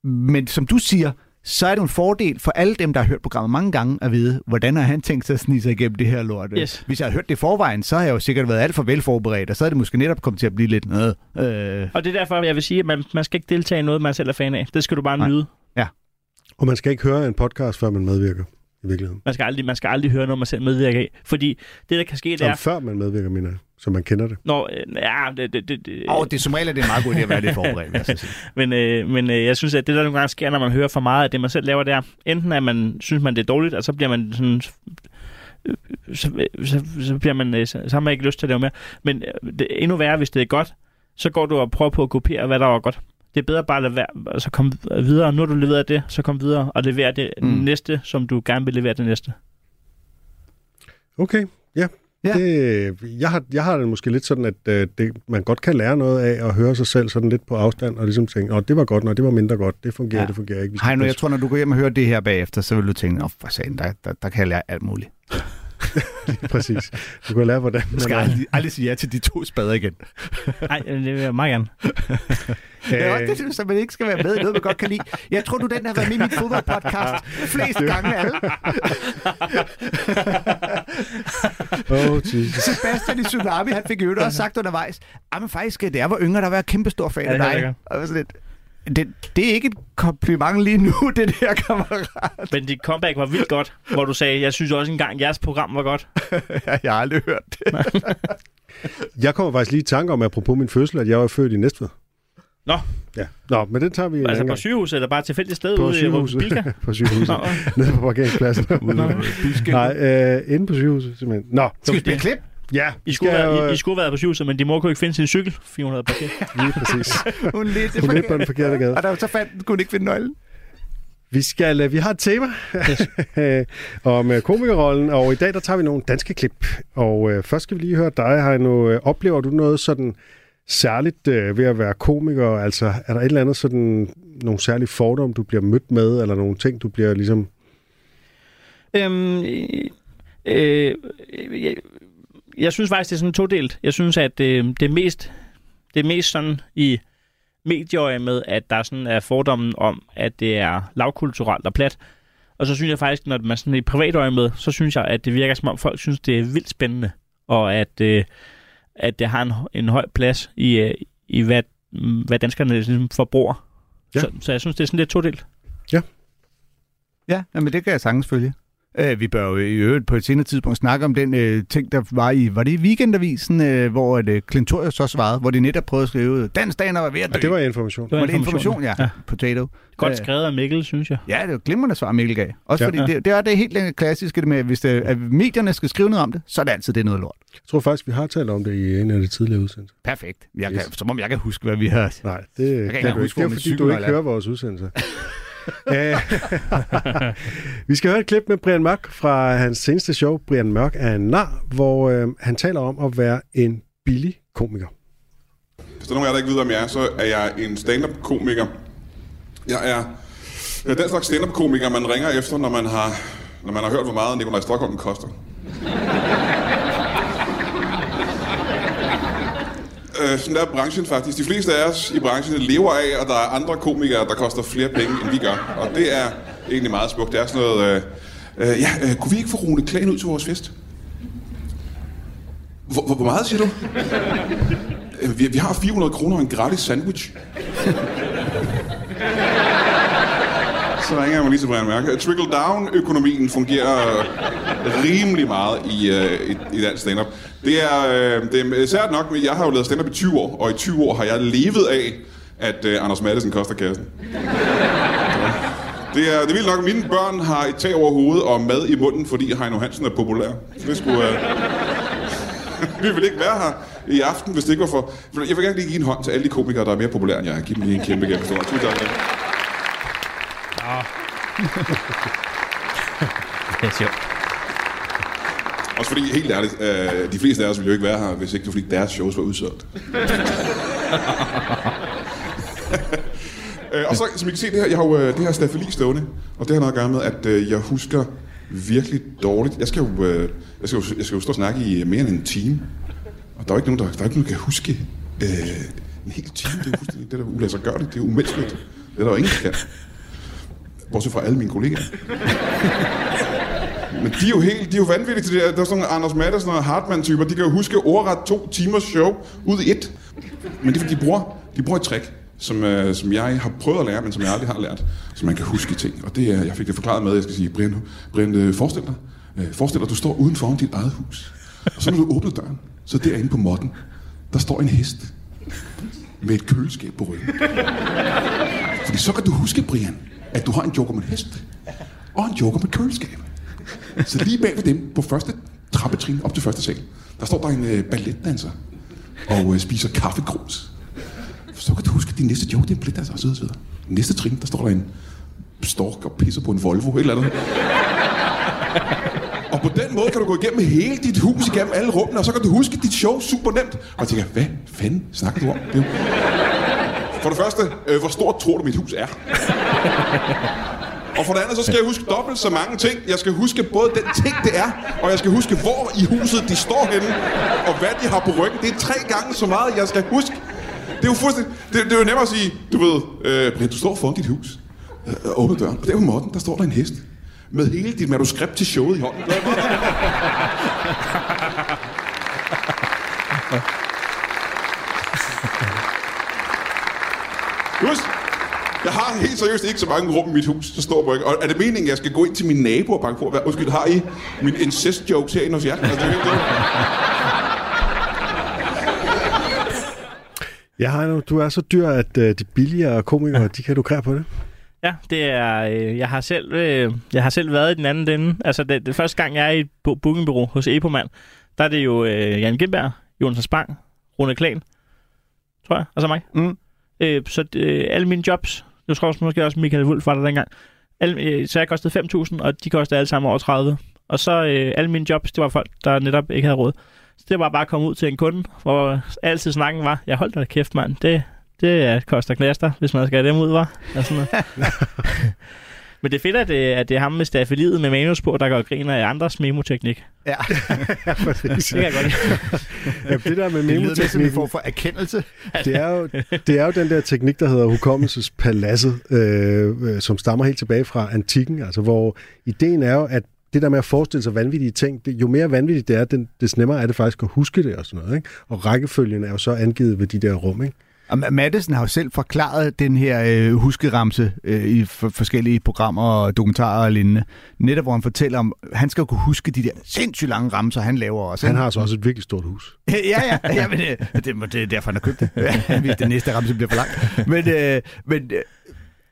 Men som du siger, så er det en fordel for alle dem, der har hørt programmet mange gange, at vide, hvordan har han tænkt sig at snige sig igennem det her lort. Yes. Hvis jeg havde hørt det i forvejen, så har jeg jo sikkert været alt for velforberedt, og så er det måske netop kommet til at blive lidt noget. Øh, og det er derfor, jeg vil sige, at man, man skal ikke deltage i noget, man selv er fan af. Det skal du bare Nej. nyde. Og man skal ikke høre en podcast, før man medvirker i virkeligheden. Man skal aldrig, man skal aldrig høre noget, man selv medvirker i. Fordi det, der kan ske, det Som er... før man medvirker, mener jeg, så man kender det. Når, øh, ja, det, det, det, det, og det er som regel er det en meget god idé at være lidt forberedt, jeg sige. Men, øh, men øh, jeg synes, at det der nogle gange sker, når man hører for meget af det, man selv laver der, enten at man synes, man det er dårligt, og så bliver man sådan... øh, Så, så, så, bliver man, øh, så, så har man ikke lyst til at lave mere. Men øh, det er endnu værre, hvis det er godt, så går du og prøver på at kopiere, hvad der var godt. Det er bedre bare at lade være, og så komme videre. Nu har du leveret det, så kom videre og levere det Mm. mm. næste, som du gerne vil levere det næste. Okay, ja. Ja. Det, jeg, har, jeg har det måske lidt sådan, at øh, det, man godt kan lære noget af at høre sig selv sådan lidt på afstand, og ligesom tænke, åh, det var godt, nej, det var mindre godt, det fungerer, Ja. det fungerer ikke. Hej nu, jeg tror, når du går hjem og hører det her bagefter, så vil du tænke, åh, for sagen, der, der, der kan jeg lære alt muligt. Præcis. Du kan lære, hvordan man skal aldrig, aldrig sige ja til de to spader igen. Nej, det vil jeg meget gerne. Det er også det, så man ikke skal være med i noget, man godt kan lide. Jeg tror, du den har været med i mit fodboldpodcast flest gange af alle. Oh, Jesus. Sebastian i Tsunami, han fik jo også sagt undervejs, at men faktisk, da jeg var yngre, der var jeg kæmpe stor fan Ja, af det er dig. Og sådan lidt, det, det er ikke et kompliment lige nu, det der kammerat. Men dit comeback var vildt godt, hvor du sagde, jeg synes også engang, jeres program var godt. Jeg har aldrig hørt det. Jeg kommer faktisk lige i tanke om, apropos min fødsel, at jeg var født i Næstved. Nå. Ja. Nå, men den tager vi Altså på gang. sygehuset, eller bare et tilfældigt sted på ude i sygehuset. Bilka? på sygehuset. Nå, Nede på parkeringspladsen. Nej, øh, inde på sygehuset simpelthen. Nå, Skal vi spille klip? Ja, I skulle, være, jo, I, I skulle have været på sygehuset, men din mor kunne ikke finde sin cykel, 400 parkeret. lige præcis. Hun lidt, Hun er lidt på den forkerte gade. Og der så fandt, kunne hun ikke finde nøglen. Vi, skal, øh, vi har et tema om øh, komikerrollen, og i dag der tager vi nogle danske klip. Og øh, først skal vi lige høre dig, Heino. Øh, Oplever du noget sådan særligt øh, ved at være komiker? Altså, er der et eller andet sådan, nogle særlige fordomme, du bliver mødt med, eller nogle ting, du bliver ligesom... Øhm, øh, øh, jeg, synes faktisk, det er sådan todelt. Jeg synes, at øh, det er mest, det er mest sådan i medieøje med, at der sådan er fordommen om, at det er lavkulturelt og plat. Og så synes jeg faktisk, når man sådan i privatøje med, så synes jeg, at det virker som om folk synes, det er vildt spændende. Og at, øh, at det har en, en høj plads i, øh, i hvad, hvad danskerne ligesom forbruger. Ja. Så, så jeg synes, det er sådan lidt todelt. Ja, men det kan jeg sagtens følge. Øh, vi bør jo i øvrigt på et senere tidspunkt snakke om den øh, ting, der var i, var det i weekendavisen, øh, hvor et, øh, Klintorius så svarede, hvor de netop prøvede at skrive, dansk daner var ved at dø. Og det var information. Det var det information, ja. ja. Potato. Godt Øh, skrevet af Mikkel, synes jeg. Ja, det var glimrende svar, Mikkel gav. Også Ja. ja. fordi Ja. det, det er det helt øh, klassiske det med, at hvis det, at medierne skal skrive noget om det, så er det altid det er noget lort. Jeg tror faktisk, vi har talt om det i en af de tidligere udsendelser. Perfekt. Jeg Yes. kan, som om jeg kan huske, hvad vi har... Nej, det ikke kan engang du huske, ikke. Det er fordi, du var ikke hører vores udsendelser. Øh, vi skal høre et klip med Brian Mørk fra hans seneste show, Brian Mørk er en nar, hvor øh, han taler om at være en billig komiker. Hvis der er nogen af jer, der ikke ved, om jeg er, så er jeg en stand-up-komiker. Jeg er, jeg er den slags stand-up-komiker, man ringer efter, når man har, når man har hørt, hvor meget Nikolaj Stockholm koster. Øh, sådan er branchen faktisk. De fleste af os i branchen lever af, at der er andre komikere, der koster flere penge, end vi gør. Og det er egentlig meget smukt. Det er sådan noget... Øh, øh, ja, øh, kunne vi ikke få Rune Klan ud til vores fest? Hvor, hvor, hvor meget siger du? Øh, Vi, vi har 400 kroner og en gratis sandwich. Så ringer jeg mig lige til Brian Mærke. Trickle-down-økonomien fungerer rimelig meget i, øh, i, i dansk stand-up. Det er, øh, det er sært nok, men jeg har jo lavet stand-up i 20 år, og i 20 år har jeg levet af, at øh, Anders Madsen koster kassen. Det er, det er vildt nok, mine børn har et tag over hovedet og mad i munden, fordi Heino Hansen er populær. Så det skulle... Øh, vi ville ikke være her i aften, hvis det ikke var for... Jeg vil gerne lige give en hånd til alle de komikere, der er mere populære end jeg. Giv dem lige en kæmpe kæmpe. Tusind tak det. Det er sjovt. Også fordi, helt ærligt, øh, de fleste af os ville jo ikke være her, hvis ikke det var fordi deres shows var udsolgt. øh, og så, som I kan se, det her, jeg har jo øh, det her stafeli stående, og det har noget at gøre med, at øh, jeg husker virkelig dårligt. Jeg skal jo, øh, jeg skal jo, jeg skal jo stå og snakke i mere end en time, og der er jo ikke nogen, der, der, er ikke nogen, der kan huske øh, en hel time. Det er fuldstændig det, der ulæser gøre det. Det er umenneskeligt. Det er der jo ingen, der kan. Bortset fra alle mine kollegaer. Men de er jo helt, de er jo vanvittige til det der. Er sådan nogle Anders Madsen og Hartmann-typer. De kan jo huske ordret to timers show ud i et. Men det er fordi, de bruger, de bruger et trick, som, øh, som jeg har prøvet at lære, men som jeg aldrig har lært. Så man kan huske ting. Og det er, jeg fik det forklaret med, at jeg skal sige, Brian, Brian øh, forestil dig, øh, forestil dig, at du står uden foran dit eget hus. Og så når du åbner døren, så derinde på modden, der står en hest med et køleskab på ryggen. Fordi så kan du huske, Brian, at du har en joker med hest og en joker med køleskab. Så lige bag ved dem, på første trappetrin op til første sal, der står der en øh, balletdanser og øh, spiser kaffegrus. Så kan du huske, at din næste joke, det er en balletdanser, og så videre. Næste trin, der står der en stork og pisser på en Volvo, et eller andet. Og på den måde kan du gå igennem hele dit hus, igennem alle rummene, og så kan du huske dit show super nemt. Og jeg tænker, hvad fanden snakker du om? Det er jo... For det første, øh, hvor stort tror du, mit hus er? Og for det andet, så skal jeg huske dobbelt så mange ting. Jeg skal huske både den ting, det er, og jeg skal huske, hvor i huset de står henne, og hvad de har på ryggen. Det er tre gange så meget, jeg skal huske. Det er jo fuldstændig... Det, det er jo nemmere at sige, du ved, øh, Brian, du står foran dit hus. Øh, åbner døren, og der på måtten, der står der en hest. Med hele dit manuskript til showet i hånden. Husk, jeg har helt seriøst ikke så mange rum i mit hus, så står på. Og er det meningen, at jeg skal gå ind til min nabo og banke på? Hvad, undskyld, har I min incest jokes herinde hos jer? Altså, det er det. Ja, Heino, du er så dyr, at uh, de billigere komikere, de kan lukrere på det. Ja, det er, øh, jeg, har selv, øh, jeg har selv været i den anden ende. Altså, det, det første gang, jeg er i et bo- bookingbureau hos Epoman, der er det jo øh, Jan Gindberg, Jonas Spang, Rune Klan, tror jeg, og så mig. Mm. Øh, så øh, alle mine jobs, nu tror jeg måske også Michael Wulff var der dengang, alle, øh, så jeg kostede 5.000, og de kostede alle sammen over 30. Og så øh, alle mine jobs, det var folk, der netop ikke havde råd. Så det var bare at komme ud til en kunde, hvor altid snakken var, jeg holdt da kæft, mand, det, det er, koster knaster, hvis man skal have dem ud, var. Og sådan noget. Men det er fedt, at det, at det er ham med staffeliet med manus på, der går og griner af andres memoteknik. Ja, Ja, præcis. Det kan jeg godt lide. Ja, det der med det lyder en memoteknikken, form for erkendelse. det er, jo, det er jo den der teknik, der hedder hukommelsespaladset, øh, øh, som stammer helt tilbage fra antikken, altså hvor ideen er jo, at det der med at forestille sig vanvittige ting, det, jo mere vanvittigt det er, den, des nemmere er det faktisk at huske det og sådan noget. Ikke? Og rækkefølgen er jo så angivet ved de der rum. Ikke? Og Ma- Madsen har jo selv forklaret den her øh, huskeramse øh, i for- forskellige programmer og dokumentarer og lignende. Netop hvor han fortæller om, han skal jo kunne huske de der sindssygt lange ramser, han laver også. Han har så også et virkelig stort hus. ja, ja, ja men, øh, det, det er derfor, han har købt det. Hvis det næste ramse bliver for langt. Men, øh, men øh,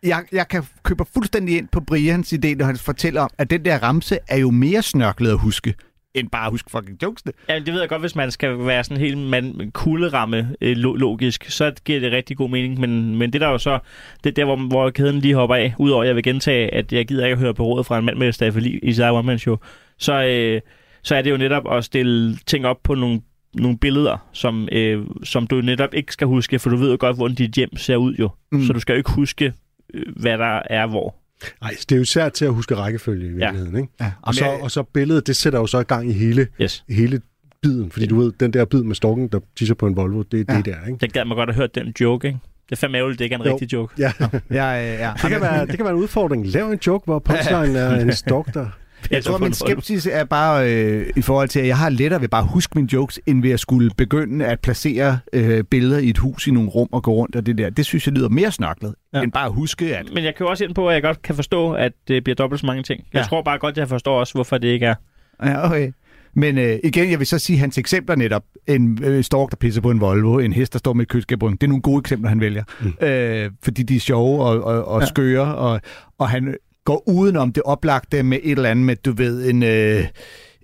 jeg, jeg kan købe fuldstændig ind på Brians idé, når han fortæller om, at den der ramse er jo mere snørklet at huske, end bare at huske fucking jokesene. Ja, det ved jeg godt, hvis man skal være sådan helt man, kulderamme øh, lo- logisk, så giver det rigtig god mening. Men, men det der er jo så, det er der, hvor, hvor kæden lige hopper af, udover at jeg vil gentage, at jeg gider ikke at høre på rådet fra en mand med staffeli i sig one man show, så, øh, så er det jo netop at stille ting op på nogle nogle billeder, som, øh, som du netop ikke skal huske, for du ved jo godt, hvordan dit hjem ser ud jo. Mm. Mm. Så du skal jo ikke huske, øh, hvad der er hvor. Nej, det er jo svært til at huske rækkefølge i virkeligheden. Ikke? Ja, Og, så, og så billedet, det sætter jo så i gang i hele, Yes. hele biden, fordi du ved, den der bid med storken, der tisser på en Volvo, det er Ja. det der, ikke? Jeg gad mig godt have hørt den joke, ikke? Det er fandme ærgerligt, det ikke er en Jo. rigtig joke. Ja, Ja, ja, ja. det kan, være, det kan være en udfordring. Lav en joke, hvor punchline er en stork, der... Jeg tror, min skepsis er bare øh, i forhold til, at jeg har lettere ved bare at huske mine jokes, end ved at skulle begynde at placere øh, billeder i et hus i nogle rum og gå rundt og det der. Det synes jeg lyder mere snørklet, ja. End bare at huske, at... Men jeg kan jo også ind på, at jeg godt kan forstå, at det bliver dobbelt så mange ting. Jeg Ja. tror bare godt, jeg forstår også, hvorfor det ikke er. Ja, okay. Men øh, igen, jeg vil så sige, hans eksempler netop, en øh, stork, der pisser på en Volvo, en hest, der står med et køleskabbryn, det er nogle gode eksempler, han vælger. Mm. Øh, fordi de er sjove og, og, og. Ja. skøre, og, og han går udenom det oplagte med et eller andet med, du ved, en... Øh,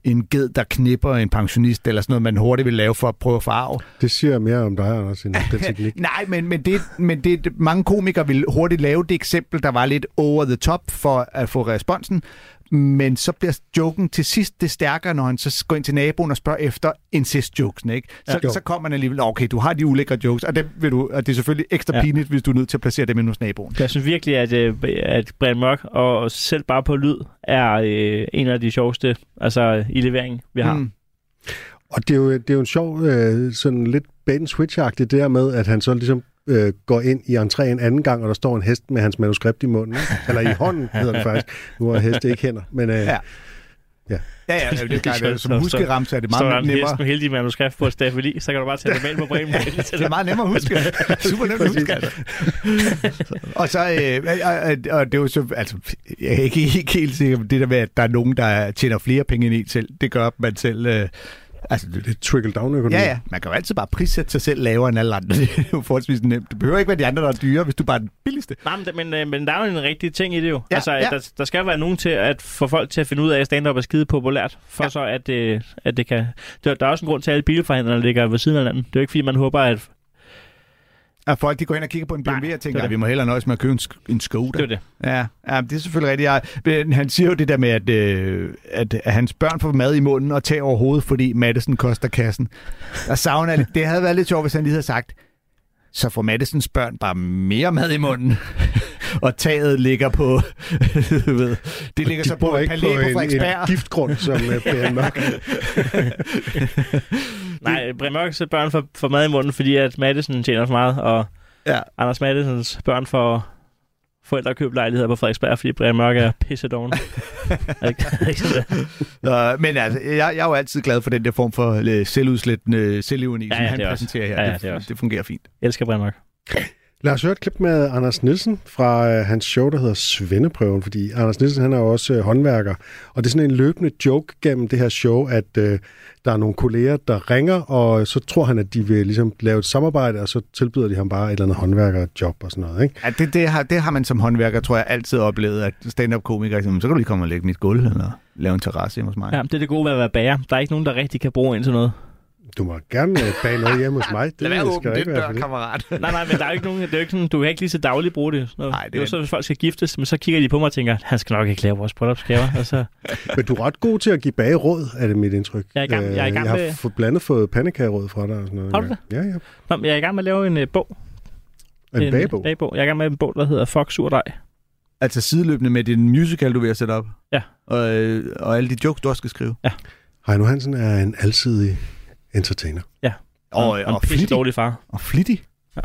en ged, der knipper en pensionist, eller sådan noget, man hurtigt vil lave for at prøve at farve. Det siger mere om dig, Anders, end den teknik. Nej, men, men, det, men det, mange komikere vil hurtigt lave det eksempel, der var lidt over the top for at få responsen. Men så bliver joken til sidst det stærkere, når han så går ind til naboen og spørger efter incest-jokesen, ikke? Så, Ja. så kommer man alligevel, okay, du har de ulækre jokes, og, dem vil du, og det er selvfølgelig ekstra ja. Pinligt, hvis du er nødt til at placere dem inde hos naboen. Jeg synes virkelig, at, øh, at Brian Mørk og selv bare på lyd er øh, en af de sjoveste altså, i leveringen, vi har. Mm. Og det er jo, det er jo en sjov, øh, sådan lidt bait switch det der med, at han så ligesom øh, går ind i entréen anden gang, og der står en hest med hans manuskript i munden. Eller i hånden, hedder det faktisk. Nu har heste ikke hænder. Men øh, Ja. ja. Ja, ja, det er klart, Så- som så- huskeramse er det der meget en hest nemmere. med hele de manuskript på staffeli, så kan du bare tage det med på Bremen. Det er meget nemmere at huske. Super nemt at huske, altså. og så, øh, og, og, og det er jo så, altså, jeg er ikke, ikke helt sikker på det der med, at der er nogen, der tjener flere penge end en selv. Det gør man selv. Øh, altså, det, det er trickle-down-økonomi. Ja, ja. Man kan jo altid bare prissætte sig selv lavere end alle andre. Det er jo forholdsvis nemt. Det behøver ikke være de andre, der er dyre, hvis du bare er den billigste. Nej, men, det- men, øh, men der er jo en rigtig ting i det jo. Ja, altså, ja. Der, der skal være nogen til at få folk til at finde ud af, at stand-up er skide populært, for Ja. ja. så at, øh, at det kan... Der, der er også en grund til, at alle bilforhandlere ligger ved siden af hinanden. Det er jo ikke, fordi man håber, at At folk de går ind og kigger på en BMW Nej, og tænker, er at vi må hellere nøjes med at købe en, sk- en Skoda. Det er det. Ja, ja, det er selvfølgelig rigtigt. Jeg, men han siger jo det der med, at, øh, at, at hans børn får mad i munden og tager over hovedet, fordi Madison koster kassen. Og savner lidt. Det havde været lidt sjovt, hvis han lige havde sagt, så får Madisons børn bare mere mad i munden. og taget ligger på, du ved, det ligger De så på et palæ på på, en, en giftgrund, som uh, Brian Mørk. Nej, Brian Mørks børn får, får mad i munden, fordi at Madison tjener for meget, og Ja. Anders Madisons børn får forældre købt lejligheder på Frederiksberg, fordi Brian Mørk er det er? Nå, men altså, jeg, jeg er jo altid glad for den der form for øh, selvudslættende selvivni, Ja, som ja, han er også. præsenterer her. Ja, ja, det, det det fungerer fint. Jeg elsker Brian Mørk. Lad os høre et klip med Anders Nielsen fra øh, hans show, der hedder Svendeprøven, fordi Anders Nielsen han er jo også øh, håndværker, og det er sådan en løbende joke gennem det her show, at øh, der er nogle kolleger, der ringer, og så tror han, at de vil ligesom lave et samarbejde, og så tilbyder de ham bare et eller andet håndværkerjob og sådan noget. Ikke? Ja, det, det, har, det har man som håndværker, tror jeg, altid oplevet, at stand-up-komikere siger, så kan du lige komme og lægge mit gulv, eller lave en terrasse hos mig. Ja, det er det gode ved at være bager. Der er ikke nogen, der rigtig kan bruge ind til noget. Du må gerne øh, bage noget hjemme hos mig. Det Lad være der den dør, kammerat. Nej, nej, men der er jo ikke nogen, det er jo ikke sådan, du kan ikke lige så dagligt bruge det. Sådan. Nej, det er det er jo så, hvis folk skal giftes, men så kigger de på mig og tænker, han skal nok ikke lave vores bryllupsgaver. Og så, Men du er ret god til at give bageråd, er det mit indtryk. Jeg er i gang- jeg er i Øh, gang jeg har med- fået blandet fået pandekageråd fra dig og sådan noget. Har du det? Ja, ja. Nå, men jeg er i gang med at lave en uh, bog. En bagebog. bagebog. Jeg er i gang med en bog, der hedder Fox Surdej. Altså sideløbende med din musical, du er ved at sætte op. Ja. Og, og alle de jokes, du også skal skrive. Heino Hansen er en alsidig entertainer. Og, og en og pisse flittig. dårlig far. Og flittig. Ja.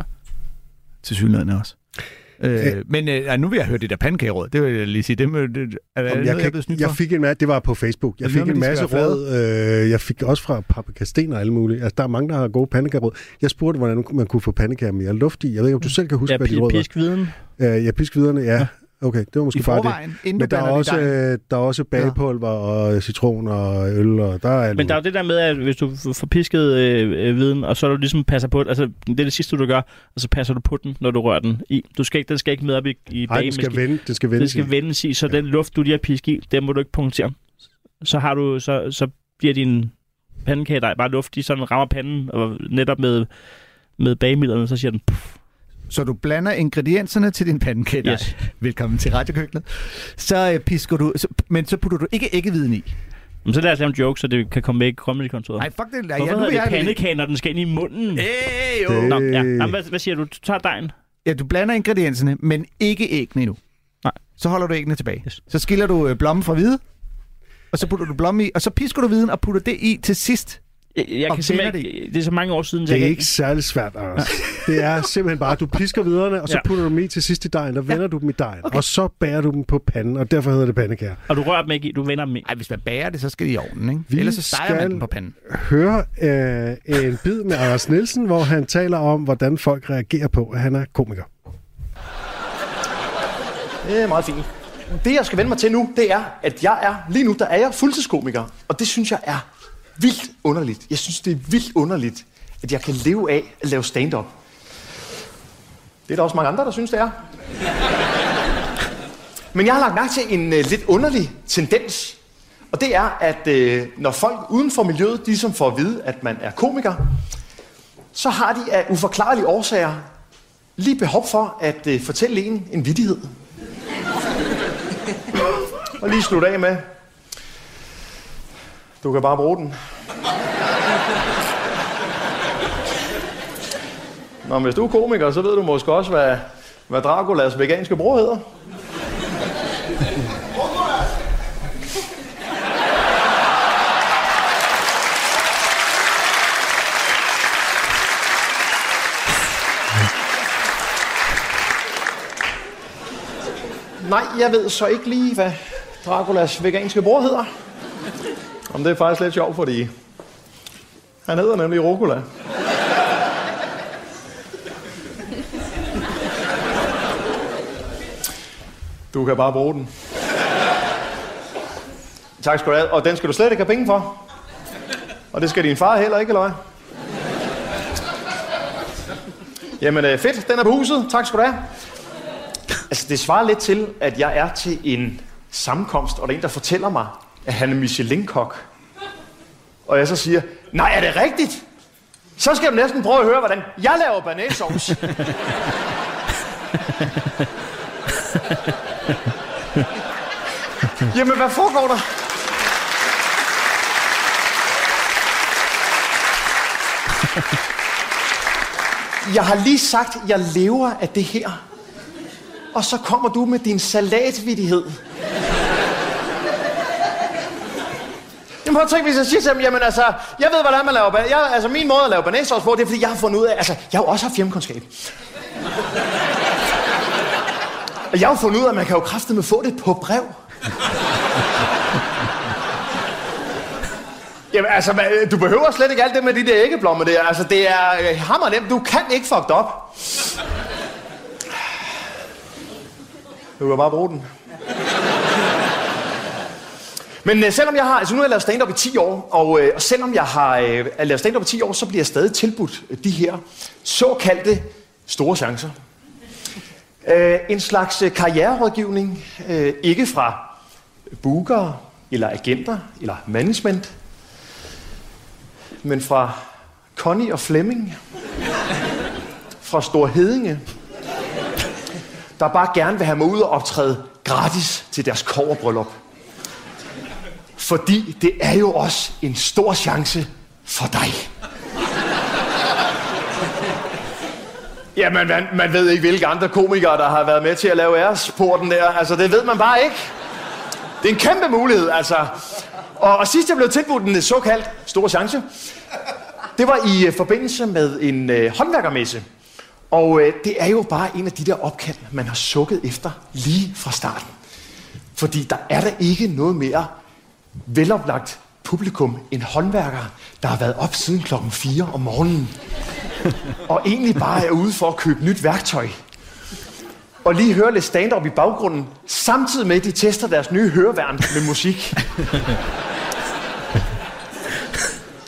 Til synligheden også. Øh, Øh. men øh, nu vil jeg høre det der pandekageråd. Det vil jeg lige sige. Det, må- det, er, er Jamen, det jeg, noget, jeg jeg fik en masse, det var på Facebook. Jeg det fik en med, masse råd. Øh, jeg fik også fra Paprika Sten og alle mulige. Altså, der er mange, der har gode pandekageråd. Jeg spurgte, hvordan man kunne få pandekager mere luftige. Jeg ved ikke, om du selv kan huske, Ja, hvad de råd var. pisk viden. Øh, jeg pisk videre, ja. Okay, det var måske I bare det. forvejen, inden Men du der er, også, det øh, der er også bagepulver og citron og øl, og der er alt Men der er jo det der med, at hvis du får pisket øh, øh, viden, og så du ligesom passer på, altså det er det sidste, du gør, og så passer du på den, når du rører den i. Du skal ikke, den skal ikke med op i, i Nej, den skal vende, den skal vende Den skal vendes i, så den luft, du lige har pisket i, den må du ikke punktere. Så, har du, så, så bliver din pandekage der bare luftig, så den rammer panden, og netop med, med bagemidlerne, så siger den, puff, Så du blander ingredienserne til din pandekage. Yes. Velkommen til radiokøkkenet. Så øh, pisker du, så, men så putter du ikke æggeviden i. Men så lad os lave en joke, så det kan komme med i comedy-kontoret. Nej, fuck det. Ja, Hvorfor nu hedder vil det jeg pandekage, når den skal ind i munden? Hey, jo. Det- Nå, ja. Jamen, hvad, hvad siger du? Du tager dejen. Ja, du blander ingredienserne, men ikke æggene endnu. Nej. Så holder du æggene tilbage. Yes. Så skiller du øh, blommen fra hvide, og så putter du blommen i, og så pisker du viden og putter det i til sidst. Jeg, jeg kan simpelthen ikke, det er så mange år siden, Det er kan ikke særlig svært, Anders. Det er simpelthen bare, at du pisker videre, og så Ja. putter du dem i til sidst i dejen, og vender du dem i dejen, og så bærer du dem på panden, og derfor hedder det pandekager. Og du rører dem ikke i, du vender dem i. Ej, hvis man bager det, så skal det i ovnen, ikke? Vi Ellers så steger man den på panden. Hør øh, en bid med Anders Nielsen, hvor han taler om, hvordan folk reagerer på, at han er komiker. Det er meget fint. Det, jeg skal vende mig til nu, det er, at jeg er, lige nu, der er jeg fuldtidskomiker. Og det synes jeg er vildt underligt. Jeg synes, det er vildt underligt, at jeg kan leve af at lave stand-up. Det er der også mange andre, der synes, det er. Men jeg har lagt mærke til en øh, lidt underlig tendens. Og det er, at øh, når folk uden for miljøet, de som får at vide, at man er komiker, så har de af uforklarlige årsager lige behov for at øh, fortælle en en vittighed. Og lige slutte af med. Du kan bare bruge den. Nå, men hvis du er komiker, så ved du måske også, hvad, hvad Draculas veganske bror hedder. Nej, jeg ved så ikke lige, hvad Draculas veganske bror hedder. Om det er faktisk lidt sjovt, fordi han hedder nemlig Rucola. Du kan bare bruge den. Tak skal du have. Og den skal du slet ikke have penge for. Og det skal din far heller ikke, eller hvad? Jamen øh, fedt, den er på huset. Tak skal du have. Altså, det svarer lidt til, at jeg er til en sammenkomst, og der er en, der fortæller mig, at han er Michelin-kok. Og jeg så siger, nej, er det rigtigt? Så skal du næsten prøve at høre, hvordan jeg laver banæssovs. Jamen, hvad foregår der? Jeg har lige sagt, at jeg lever af det her. Og så kommer du med din salatvidighed. Jamen prøv at tænke, hvis jeg siger til dem, jamen altså, jeg ved, hvordan man laver jeg, altså min måde at lave banæssauce på, det er, fordi jeg har fundet ud af, altså, jeg har jo også haft hjemmekundskab. Og jeg har jo fundet ud af, at man kan jo kraftedeme få det på brev. Jamen altså, man- øh, du behøver slet ikke alt det med de der æggeblommer der. Altså, det er øh, hammer nemt. Du kan ikke fuck op. Du kan bare bruge den. Men øh, selvom jeg har, altså nu har jeg lavet stand-up i 10 år, og, øh, og selvom jeg har øh, lavet stand-up i 10 år, så bliver jeg stadig tilbudt øh, de her såkaldte store chancer. Øh, en slags øh, karriererådgivning, øh, ikke fra bookere, eller agenter, eller management, men fra Connie og Flemming, fra Stor Hedinge, der bare gerne vil have mig ud og optræde gratis til deres koverbryllup. Fordi det er jo også en stor chance for dig. Jamen, man, man ved ikke, hvilke andre komikere, der har været med til at lave æresporten der. Altså, det ved man bare ikke. Det er en kæmpe mulighed, altså. Og, og sidst jeg blev tilbudt en såkaldt stor chance, det var i øh, forbindelse med en øh, håndværkermesse. Og øh, det er jo bare en af de der opkald, man har sukket efter lige fra starten. Fordi der er der ikke noget mere veloplagt publikum end håndværkere, der har været op siden klokken 4 om morgenen. Og egentlig bare er ude for at købe nyt værktøj. Og lige høre lidt stand-up i baggrunden, samtidig med, at de tester deres nye høreværn med musik.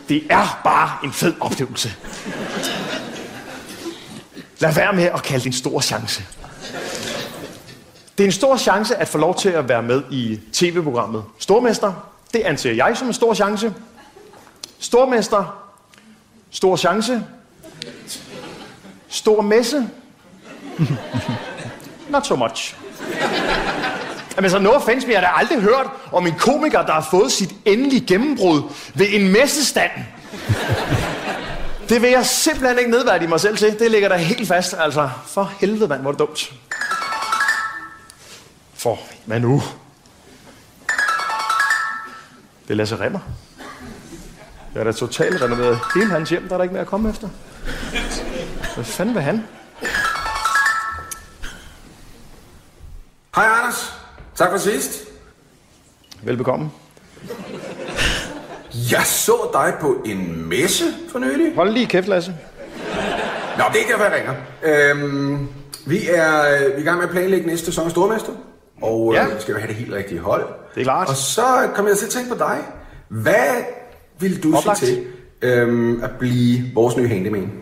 Det er bare en fed oplevelse. Lad være med at kalde det en stor chance. Det er en stor chance at få lov til at være med i tv-programmet Stormester. Det anser jeg som en stor chance. Stormester. Stor chance. Stor messe. Not so much. Jamen så no offense, men jeg har da aldrig hørt om en komiker, der har fået sit endelige gennembrud ved en messestand. Det vil jeg simpelthen ikke nedværdige mig selv til. Det ligger der helt fast. Altså, for helvede, mand, hvor er det dumt. For hvad nu? Det er Lasse Remmer. Jeg er da totalt renoveret hele hans hjem, der er der ikke mere at komme efter. Hvad fanden vil han? Hej Anders. Tak for sidst. Velbekomme. Jeg så dig på en messe for nylig. Hold lige kæft, Lasse. Nå, det er ikke derfor, jeg ringer. Øhm, vi, er, vi er i gang med at planlægge næste sæson af Stormester. Og Ja. øh, skal jo have det helt rigtige hold. Det er klart. Og så kom jeg til at tænke på dig. Hvad vil du Oplagt. sige til øhm, at blive vores nye handyman?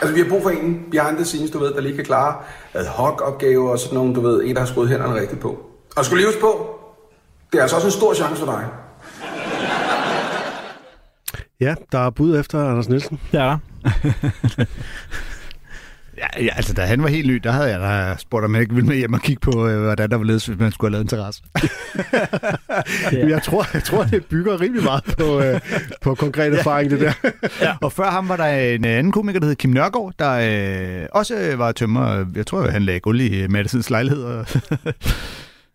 Altså, vi har brug for en behind the scenes, du ved, der lige kan klare ad hoc opgaver og sådan nogle, du ved, en, der har skruet hænderne rigtigt på. Og skulle leves på, det er altså også en stor chance for dig. Ja, der er bud efter Anders Nielsen. Der. Ja, ja, altså, da han var helt ny, der havde jeg da spurgt, om jeg ikke ville med hjem og kigge på, øh, hvordan der var ledes, hvis man skulle have lavet en terrasse. Ja. Jeg, tror, jeg tror, det bygger rimelig meget på, øh, på konkret erfaring, det der. Og før ham var der en anden komiker, der hed Kim Nørgaard, der øh, også var tømmer. Jeg tror, han lagde gulv i Madisens lejlighed.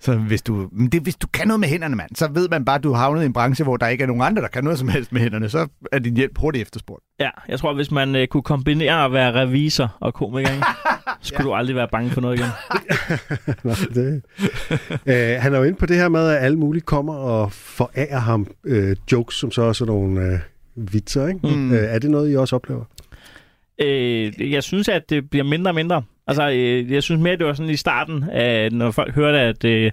Så hvis du, men det, hvis du kan noget med hænderne, mand, så ved man bare, at du har havnet i en branche, hvor der ikke er nogen andre, der kan noget som helst med hænderne. Så er din hjælp hurtigt efterspurgt. Ja, jeg tror, hvis man øh, kunne kombinere at være revisor og komiker, ikke? skulle ja. du aldrig være bange for noget igen. Nå, det. Øh, han er jo inde på det her med, at alle mulige kommer og forærer ham øh, jokes, som så også er nogle øh, vitser. Ikke? Mm. Øh, er det noget, I også oplever? Øh, jeg synes, at det bliver mindre og mindre. Altså, øh, jeg synes mere, det var sådan i starten, at når folk hørte, at øh,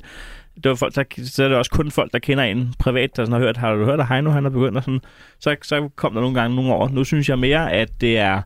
det var folk, der, så er det også kun folk, der kender en privat, der sådan har hørt, har du hørt, at Heino han er begyndt, og sådan, så, så kom der nogle gange nogle år. Nu synes jeg mere, at det er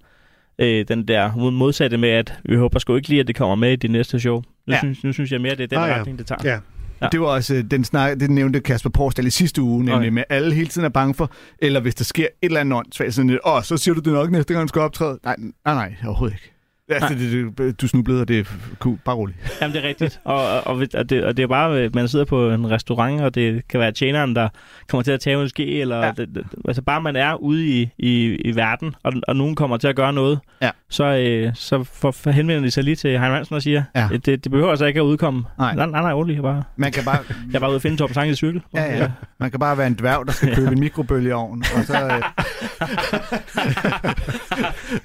øh, den der modsatte med, at vi håber sgu ikke lige, at det kommer med i de næste show. Nu, Ja. synes, nu synes jeg mere, det er den Ah, ja. retning, det tager. Ja. Ja. Det var også øh, den snak, det nævnte Kasper Porsdal i sidste uge, nemlig Okay. med alle hele tiden er bange for, eller hvis der sker et eller andet åndssvagt, sådan åh, så siger du det nok næste gang, du skal optræde. Nej, nej, nej, overhovedet ikke. Altså, det, det, du snublede, og det er cool. Bare roligt. Jamen, det er rigtigt. Og, og, og, og, det, og det er bare, øh, man sidder på en restaurant, og det kan være tjeneren, der kommer til at tage en ske, eller ja. det, det, altså bare man er ude i, i, i verden, og, og nogen kommer til at gøre noget, Ja. så, øh, så for, for henvender de sig lige til Hein Hansen og siger, Ja. ja. det, det behøver altså ikke at udkomme. Nej. nej, nej, nej rolig, jeg bare, Man kan bare, jeg er bare ude at finde Torben Sange i cykel. ja, ja. Man kan bare være en dværg, der skal købe en mikrobølgeovn, og så... Øh,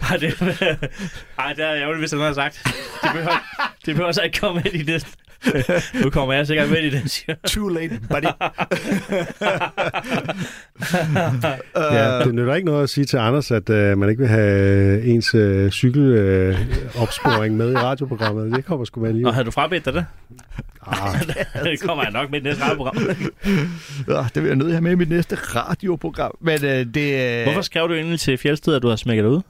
Ej, det, ej, det er ærgerligt, hvis han havde sagt. Det behøver, det behøver så ikke komme med i det. Nu kommer jeg sikkert med i det, siger. too late, buddy. Ja, det nytter ikke noget at sige til Anders, at øh, man ikke vil have ens øh, cykelopsporing øh, opsporing med i radioprogrammet. Det kommer sgu med lige. Og havde du frabedt dig det? Ah, det kommer jeg nok med i det næste radioprogram. Ja, det vil jeg nødt have med i mit næste radioprogram. Men øh, det... Øh, Hvorfor skrev du egentlig til Fjeldsted, at du har smækket ud?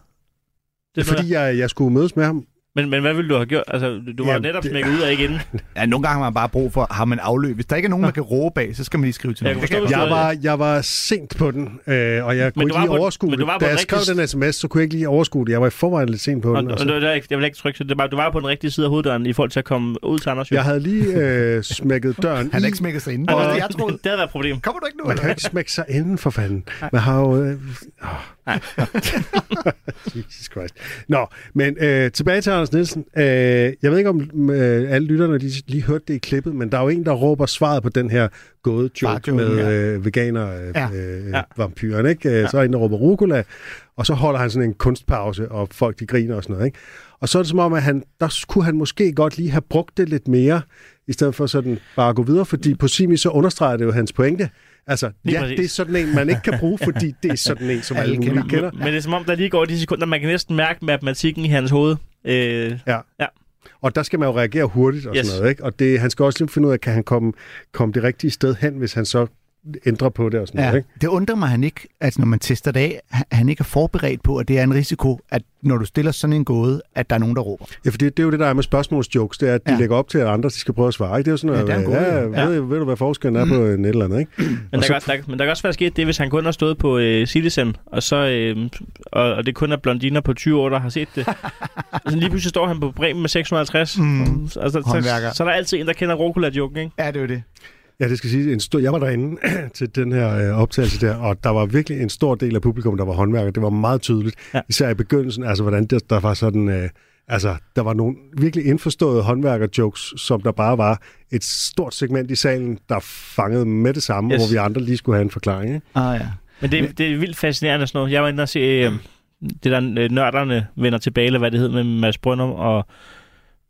Det er fordi, jeg, jeg skulle mødes med ham. Men, men hvad ville du have gjort? Altså, du var Jamen, netop det- smækket ud af ikke inden. Ja, nogle gange har man bare brug for, har man afløb. Hvis der ikke er nogen, man kan råbe bag, så skal man lige skrive til Jeg nogen. Det forstå, jeg. var, jeg var sent på den, øh, og jeg kunne ikke var lige overskue men du det. var på Da den jeg skrev rigtige den sms, så kunne jeg ikke lige overskue det. Jeg var i forvejen lidt sent på Og, den. og, Og og, så, det, er ikke- jeg vil ikke trykke, så det er bare, du var på den rigtige side af hoveddøren i forhold til at komme ud til Anders. jeg havde lige øh, smækket døren Han er ikke smækket sig inden. Og, Det var det, jeg troede. det havde været et problem. Kommer du ikke nu? Man kan ikke smække sig inden for fanden. Man har jo... Øh, Jesus Christ. Nå, men øh, tilbage til Anders Nielsen. Øh, jeg ved ikke, om øh, alle lytterne de lige hørte det i klippet, men der er jo en, der råber svaret på den her gåde joke med ja. øh, veganer øh, Ja. øh, Ja. vampyren, ikke? Ja. Så er der en, der råber rucola, og så holder han sådan en kunstpause, og folk de griner og sådan noget, ikke? Og så er det som om, at han, der kunne han måske godt lige have brugt det lidt mere, i stedet for sådan bare at gå videre, fordi på sin vis så understreger det jo hans pointe. Altså, Lige ja, præcis. det er sådan en, man ikke kan bruge, fordi det er sådan en, som alle, Alle kender. kender. Men det er som om, der lige går de sekunder, man kan næsten mærke matematikken i hans hoved. Øh, Og der skal man jo reagere hurtigt og Yes. sådan noget, ikke? Og det, han skal også lige finde ud af, kan han komme, komme det rigtige sted hen, hvis han så ændrer på det og sådan Ja, noget, ikke? det undrer mig, at han ikke, altså når man tester det af, han- han ikke er forberedt på, at det er en risiko, at når du stiller sådan en gåde, at der er nogen, der råber. Ja, for det, det er jo det, der er med spørgsmålsjokes, det er, at de Ja. ja. lægger op til, at andre de skal prøve at svare, ikke? Det er jo sådan, Ja, at, det er ja, idé. ja. Ved, ved, du, hvad forskellen er på en et eller andet, ikke? Men der, så- kan, også- der, men der kan også være sket det, hvis han kun har stået på øh, Citizen, og, så, øh, og, og det kun er blondiner på 20 år, der har set det. så lige pludselig står han på Bremen med 650. Mm. Altså, så, Håndværker. så, er der altid en, der kender rucola-joken, ikke? Ja, det er jo det. Ja, det skal sige, en stor, jeg var derinde til den her øh, optagelse der, og der var virkelig en stor del af publikum, der var håndværker. Det var meget tydeligt, Ja. især i begyndelsen, altså hvordan der, der var sådan, øh, altså der var nogle virkelig indforståede håndværker-jokes, som der bare var et stort segment i salen, der fangede med det samme, Yes. hvor vi andre lige skulle have en forklaring. Ikke? Ah, ja. Men det, det er vildt fascinerende sådan noget. Jeg var inde og se øh, det der øh, nørderne vender tilbage, eller hvad det hed med Mads Brøndum og,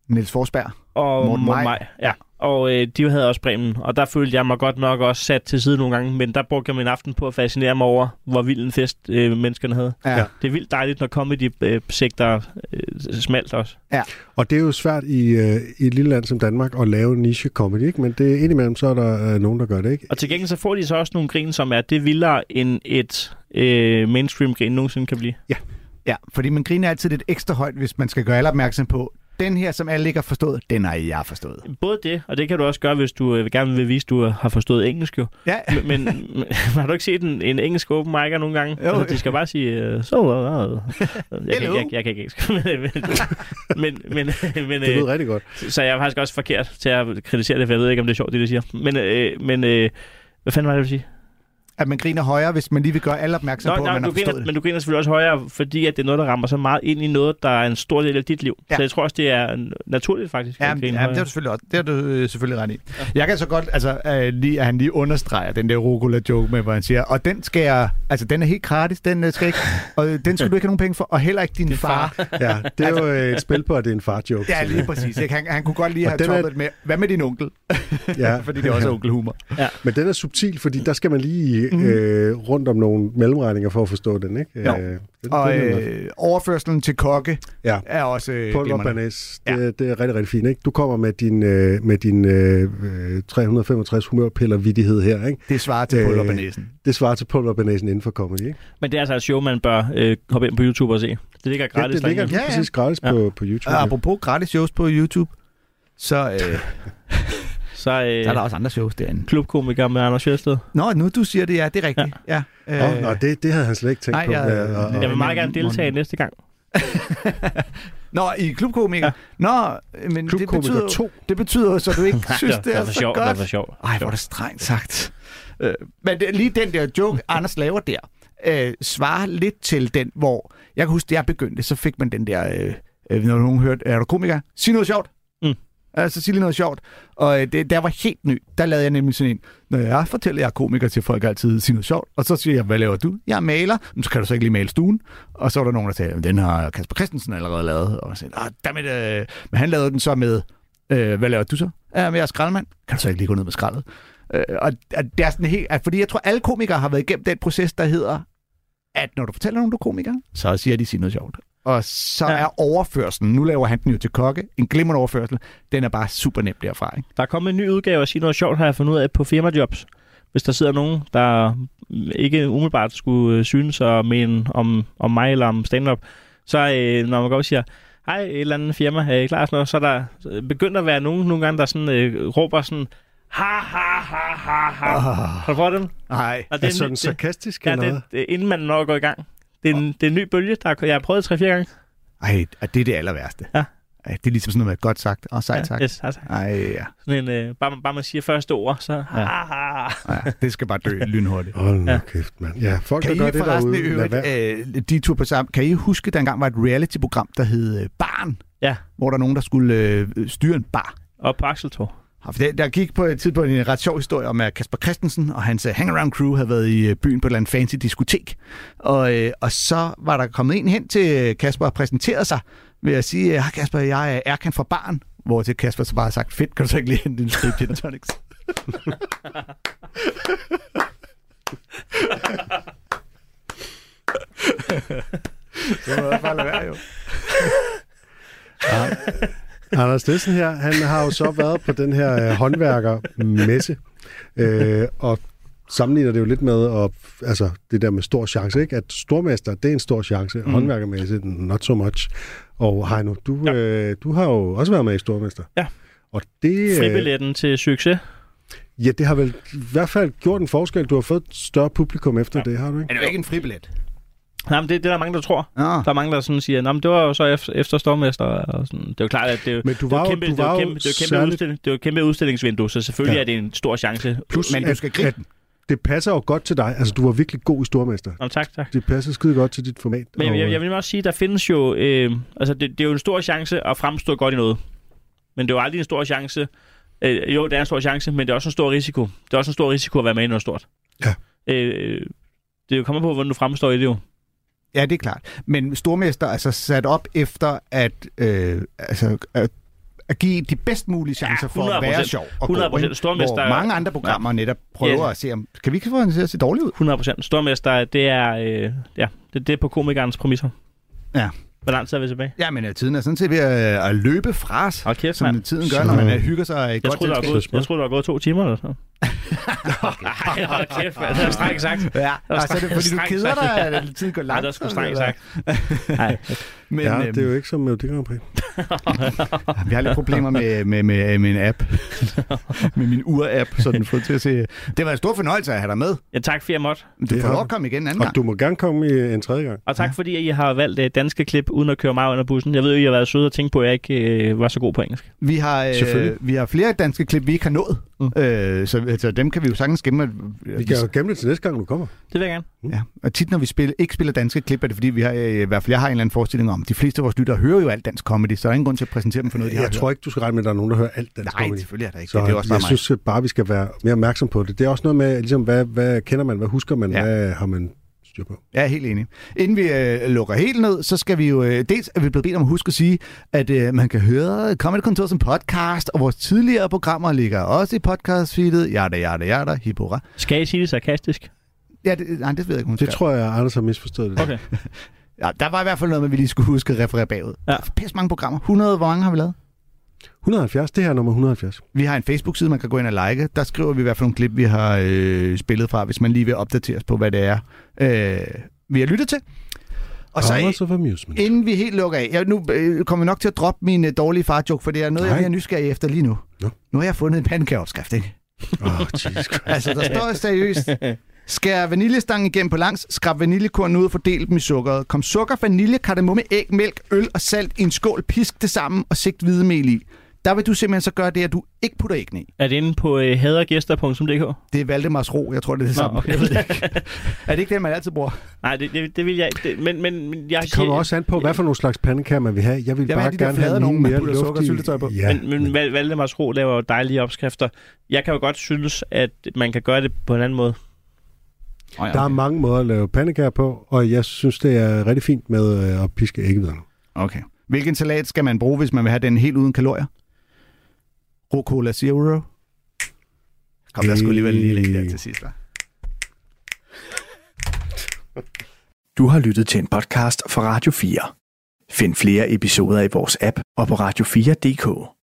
Niels Forsberg. og Morten Maj. Maj. Ja. Og øh, de havde også Bremen, og der følte jeg mig godt nok også sat til side nogle gange, men der brugte jeg min aften på at fascinere mig over, hvor vild en fest øh, menneskerne havde. Ja. Ja. Det er vildt dejligt, når comedy-sektor øh, smalt også. Og det er jo svært i, øh, i et lille land som Danmark at lave niche-comedy, ikke? men det, indimellem så er der øh, nogen, der gør det. ikke. Og til gengæld så får de så også nogle grin, som er det vildere, end et øh, mainstream-grin nogensinde kan blive. Ja, fordi man griner altid lidt ekstra højt, hvis man skal gøre alle opmærksom på, den her, som alle ikke har forstået, den har jeg forstået. Både det, og det kan du også gøre, hvis du øh, gerne vil vise, at du har forstået engelsk jo. Ja, Men, men, men har du ikke set en, en engelsk open mic'er nogle gange? Jo. Altså, de skal bare sige, øh, så... Uh, uh. Jeg, kan, jeg, jeg, kan ikke engelsk. men, men, men, men, Det øh, lyder rigtig godt. så jeg er faktisk også forkert til at kritisere det, for jeg ved ikke, om det er sjovt, det de siger. Men, øh, men øh, hvad fanden var det, ville sige? At man griner højere, hvis man lige vil gøre alle opmærksom Nå, på, at nej, man du har griner, det. men du griner selvfølgelig også højere, fordi at det er noget, der rammer så meget ind i noget, der er en stor del af dit liv. Ja. Så jeg tror også, det er naturligt faktisk. Ja, at men, grine ja, men det er du selvfølgelig også. Det er du øh, selvfølgelig ret i. Jeg kan så godt, altså, øh, lige, at han lige understreger den der rucola-joke med, hvor han siger, og den skal jeg, altså, den er helt gratis, den øh, skal ikke, og øh, den skal du ikke have nogen penge for, og heller ikke din, din far. far. Ja, det er jo øh, et spil på, at det er en far-joke. Ja, lige præcis. Ikke? Han, han kunne godt lige Og have den er- toppet med, hvad med din onkel? Ja. Fordi det også er onkelhumor. Men den er subtil, fordi der skal man lige øh, rundt om nogle mellemregninger for at forstå den, ikke? Jo. Øh, den, Og den er- øh, overførslen til kokke ja. er også øh, glimrende. banæs, det, det er rigtig, rigtig fint, ikke? Du kommer med din, øh, med din øh, øh, 365 humørpiller-vittighed her, ikke? Det svarer til Øh, pulverbanæsen. Det svarer til pulverbanæsen inden for comedy, ikke? Men det er altså et show, man bør øh, hoppe ind på YouTube og se. Det ligger Ja, gratis det ligger derinde. lige Ja, ja. præcis gratis Ja. på, på YouTube. Og apropos gratis shows på YouTube, så øh, Så øh, Der er der også andre shows derinde. klubkomiker med Anders Fjeldsted. Nå, nu du siger det, ja, det er rigtigt. Ja. ja. Nå, nå, det, det havde han slet ikke tænkt nej, på. jeg- og, Jeg vil meget gerne deltage mon- næste gang. Nå, i klubkomiker? Ja. Nå, men det betyder, 2. det betyder jo, så du ikke synes, det er for så sjovt, godt. Det var sjovt. Ej, hvor er det strengt sagt. Øh, men det, lige den der joke, Anders laver der, øh, svarer lidt til den, hvor... Jeg kan huske, da jeg begyndte, så fik man den der... Øh, øh, når nogen hørte, er du komiker? Sig noget sjovt. Øh, mm. Altså, sig lige noget sjovt. Og øh, det, der var helt ny. Der lavede jeg nemlig sådan en, når jeg fortæller, at jeg er komiker til folk altid, sig noget sjovt. Og så siger jeg, hvad laver du? Jeg maler. Men så kan du så ikke lige male stuen. Og så var der nogen, der sagde, den har Kasper Christensen allerede lavet. Og jeg sagde, ah, dammit, øh. Men han lavede den så med, øh, hvad laver du så? Ja, men jeg er skraldemand. Kan du så ikke lige gå ned med skraldet? Øh, og, og det er sådan helt, at, fordi jeg tror, alle komikere har været igennem den proces, der hedder, at når du fortæller nogen, du er komiker, så siger de, sig noget sjovt. Og så Ja. er overførselen, nu laver han den jo til kokke, en glimrende overførsel, den er bare super nem derfra. Ikke? Der er kommet en ny udgave af Sige Noget Sjovt, har jeg fundet ud af på firmajobs. Hvis der sidder nogen, der ikke umiddelbart skulle øh, synes og mene om, om mig eller om stand-up, så øh, når man går og siger, hej, et eller andet firma, er I klar? Sådan noget, så er der øh, begyndt at være nogen nogle gange, der sådan, øh, råber sådan, ha, ha, ha, ha, ha. Har du prøvet dem? Nej. Og er en sådan det, sarkastisk ja, eller det, noget? det, inden man når at gå i gang. Det er en, det er en ny bølge, der er, jeg har prøvet 3-4 gange. Ej, og det er det aller værste. Ja. Ej, det er ligesom sådan noget med godt sagt og sejt Ja, sagt. yes, altså. Ej, ja. Sådan en, øh, bare, bare man siger første ord, så ha. ja. Det skal bare dø lynhurtigt. Hold nu Ja. kæft, mand. Ja, folk, Kan der gør I det derude, øvrigt, øh, de to på sammen, kan I huske, der engang var et reality-program, der hed øh, Barn? Ja. Hvor der er nogen, der skulle øh, styre en bar. Og på Axeltor. Det- Der gik på et tidspunkt en ret sjov historie om, at Kasper Christensen og hans uh, hangaround crew havde været i øh, byen på et eller andet fancy diskotek. Og, øh, og så var der kommet en hen til Kasper og præsenteret sig ved at sige, ja Kasper, jeg er Erkan fra Barn. Hvor til Kasper så bare har sagt, fedt, kan du så ikke lige hente en stribe gin tonics? det må jeg bare lade være, jo. Anders Nielsen her, han har jo så været på den her øh, håndværkermesse, øh, og sammenligner det jo lidt med at, altså, det der med stor chance, ikke? at stormester, det er en stor chance, mm. håndværkermesse, not so much. Og Heino, du, ja. øh, du har jo også været med i stormester. Ja. Og det, øh, Fribilletten til succes. ja, det har vel i hvert fald gjort en forskel. Du har fået et større publikum efter ja. det, har du ikke? Er det jo ikke en fribillet? Nej, men det, det er der mange, der tror. Nå. Der er mange, der sådan siger, men det var jo så efter, Stormester. Og sådan. Det er jo klart, at det er jo, Men du det er var jo kæmpe, du er jo var kæmpe, det er jo kæmpe, særligt- udstilling, det er jo et kæmpe udstillingsvindue, så selvfølgelig Ja. ja. er det en stor chance. Plus, Men du skal gribe at, at det passer jo godt til dig. Altså, du var virkelig god i stormester. Nå, tak, tak. Det passer skide godt til dit format. Men og, jeg, jeg vil også sige, der findes jo... Øh, altså, det, det er jo en stor chance at fremstå godt i noget. Men det er jo aldrig en stor chance... Øh, jo, det er en stor chance, men det er også en stor risiko. Det er også en stor risiko at være med i noget stort. Ja. Øh, det er jo kommet på, hvordan du fremstår i det jo. Ja, det er klart. Men stormester er altså sat op efter at, øh, altså, at, at give de bedst mulige chancer Ja, for at være 100%. sjov. Og 100%. God, ikke? Stormester Hvor mange andre programmer netop prøver Ja. at se, om kan vi ikke få den til at se dårligt ud? 100 procent. Stormester, det er, øh, ja, det, det er på komikernes præmisser. Ja. Hvor lang tid er vi tilbage? Ja, men øh, tiden er sådan set ved at, at løbe fra os, kæft, som mand. tiden gør, Så- når man øh, hygger sig i Jeg godt troede, gået, jeg troede, der var gået to timer eller sådan okay. Hold kæft, mand. Det er strengt sagt. Ja, var altså, er det fordi du keder dig, at tiden går Nej, langt? det er sgu strengt sagt. Nej, Men ja, øhm, det er jo ikke som Melodi Grand Prix. vi har lidt problemer med, med, med, med en app. med min ur-app, så den får til at se... Det var en stor fornøjelse at have dig med. ja, tak for jer måtte. Du Det får lov at komme igen en anden Og gang. du må gerne komme i en tredje gang. Og tak fordi, at I har valgt øh, danske klip, uden at køre mig under bussen. Jeg ved jo, I har været søde og tænke på, at jeg ikke øh, var så god på engelsk. Vi har, øh, Selvfølgelig. vi har flere danske klip, vi ikke har nået. Mm. Øh, så altså, dem kan vi jo sagtens gemme. Vi kan jo gemme det til næste gang, du kommer. Det vil jeg gerne. Ja, og tit når vi spiller, ikke spiller danske klip, er det fordi, vi har, øh, i hvert fald jeg har en eller anden forestilling om, de fleste af vores lyttere hører jo alt dansk comedy, så der er ingen grund til at præsentere dem for noget, de har Jeg tror ikke, du skal regne med, at der er nogen, der hører alt dansk Nej, comedy. selvfølgelig er der ikke. Så det er også bare jeg mig. synes bare, vi skal være mere opmærksom på det. Det er også noget med, ligesom, hvad, hvad kender man, hvad husker man, ja. hvad har man styr på. Jeg er helt enig. Inden vi øh, lukker helt ned, så skal vi jo... Øh, dels er vi blevet bedt om at huske at sige, at øh, man kan høre Comedy Kontor som podcast, og vores tidligere programmer ligger også i podcastfeedet. Jada, jada, jada, hippora. Skal I sige det sarkastisk? Ja, det, nej, det ved jeg ikke, hun Det skal. tror jeg, Anders har misforstået det. Okay. Ja, der var i hvert fald noget med, at vi lige skulle huske at referere bagud. Ja. Pisse mange programmer. 100, hvor mange har vi lavet? 170, det her er nummer 170. Vi har en Facebook-side, man kan gå ind og like. Der skriver vi i hvert fald nogle klip, vi har øh, spillet fra, hvis man lige vil opdateres på, hvad det er, øh, vi har lyttet til. Og så Hours of Amusement. inden vi helt lukker af, jeg, nu øh, kommer vi nok til at droppe min øh, dårlige farjoke, for det er noget, jeg er Nej. nysgerrig efter lige nu. Nå. Nu har jeg fundet en pandekageopskrift, ikke? Åh, oh, Jesus Christ. Altså, der står seriøst. Skær vaniljestangen igennem på langs, skrab vaniljekorn ud og fordel dem i sukkeret. Kom sukker, vanilje, kardemomme, æg, mælk, øl og salt i en skål. Pisk det sammen og sigt hvidemel i. Der vil du simpelthen så gøre det, at du ikke putter æggene i. Er det inde på øh, hadergæster.dk? Det er Valdemars ro. Jeg tror, det er det Nå, samme. okay. Jeg ved det ikke. er det ikke det, man altid bruger? Nej, det, det, det vil jeg ikke. Det, men, men, men jeg Det kommer også an på, hvad for nogle slags pandekager man vil have. Jeg vil Jeg vil bare have de der gerne have man mere putter sukker og syltetøj på. Ja, Men, men Val- Valdemars Ro laver jo dejlige opskrifter. Jeg kan jo godt synes, at man kan gøre det på en anden måde. Oh, ja, der er mange måder at lave pandekager på, og jeg synes, det er rigtig fint med øh, at piske æggeviderne. Okay. Hvilken salat skal man bruge, hvis man vil have den helt uden kalorier? Rucola zero? Kom, der skulle alligevel lige lægge der til sidst, hva'? Du har lyttet til en podcast fra Radio 4. Find flere episoder i vores app og på radio4.dk.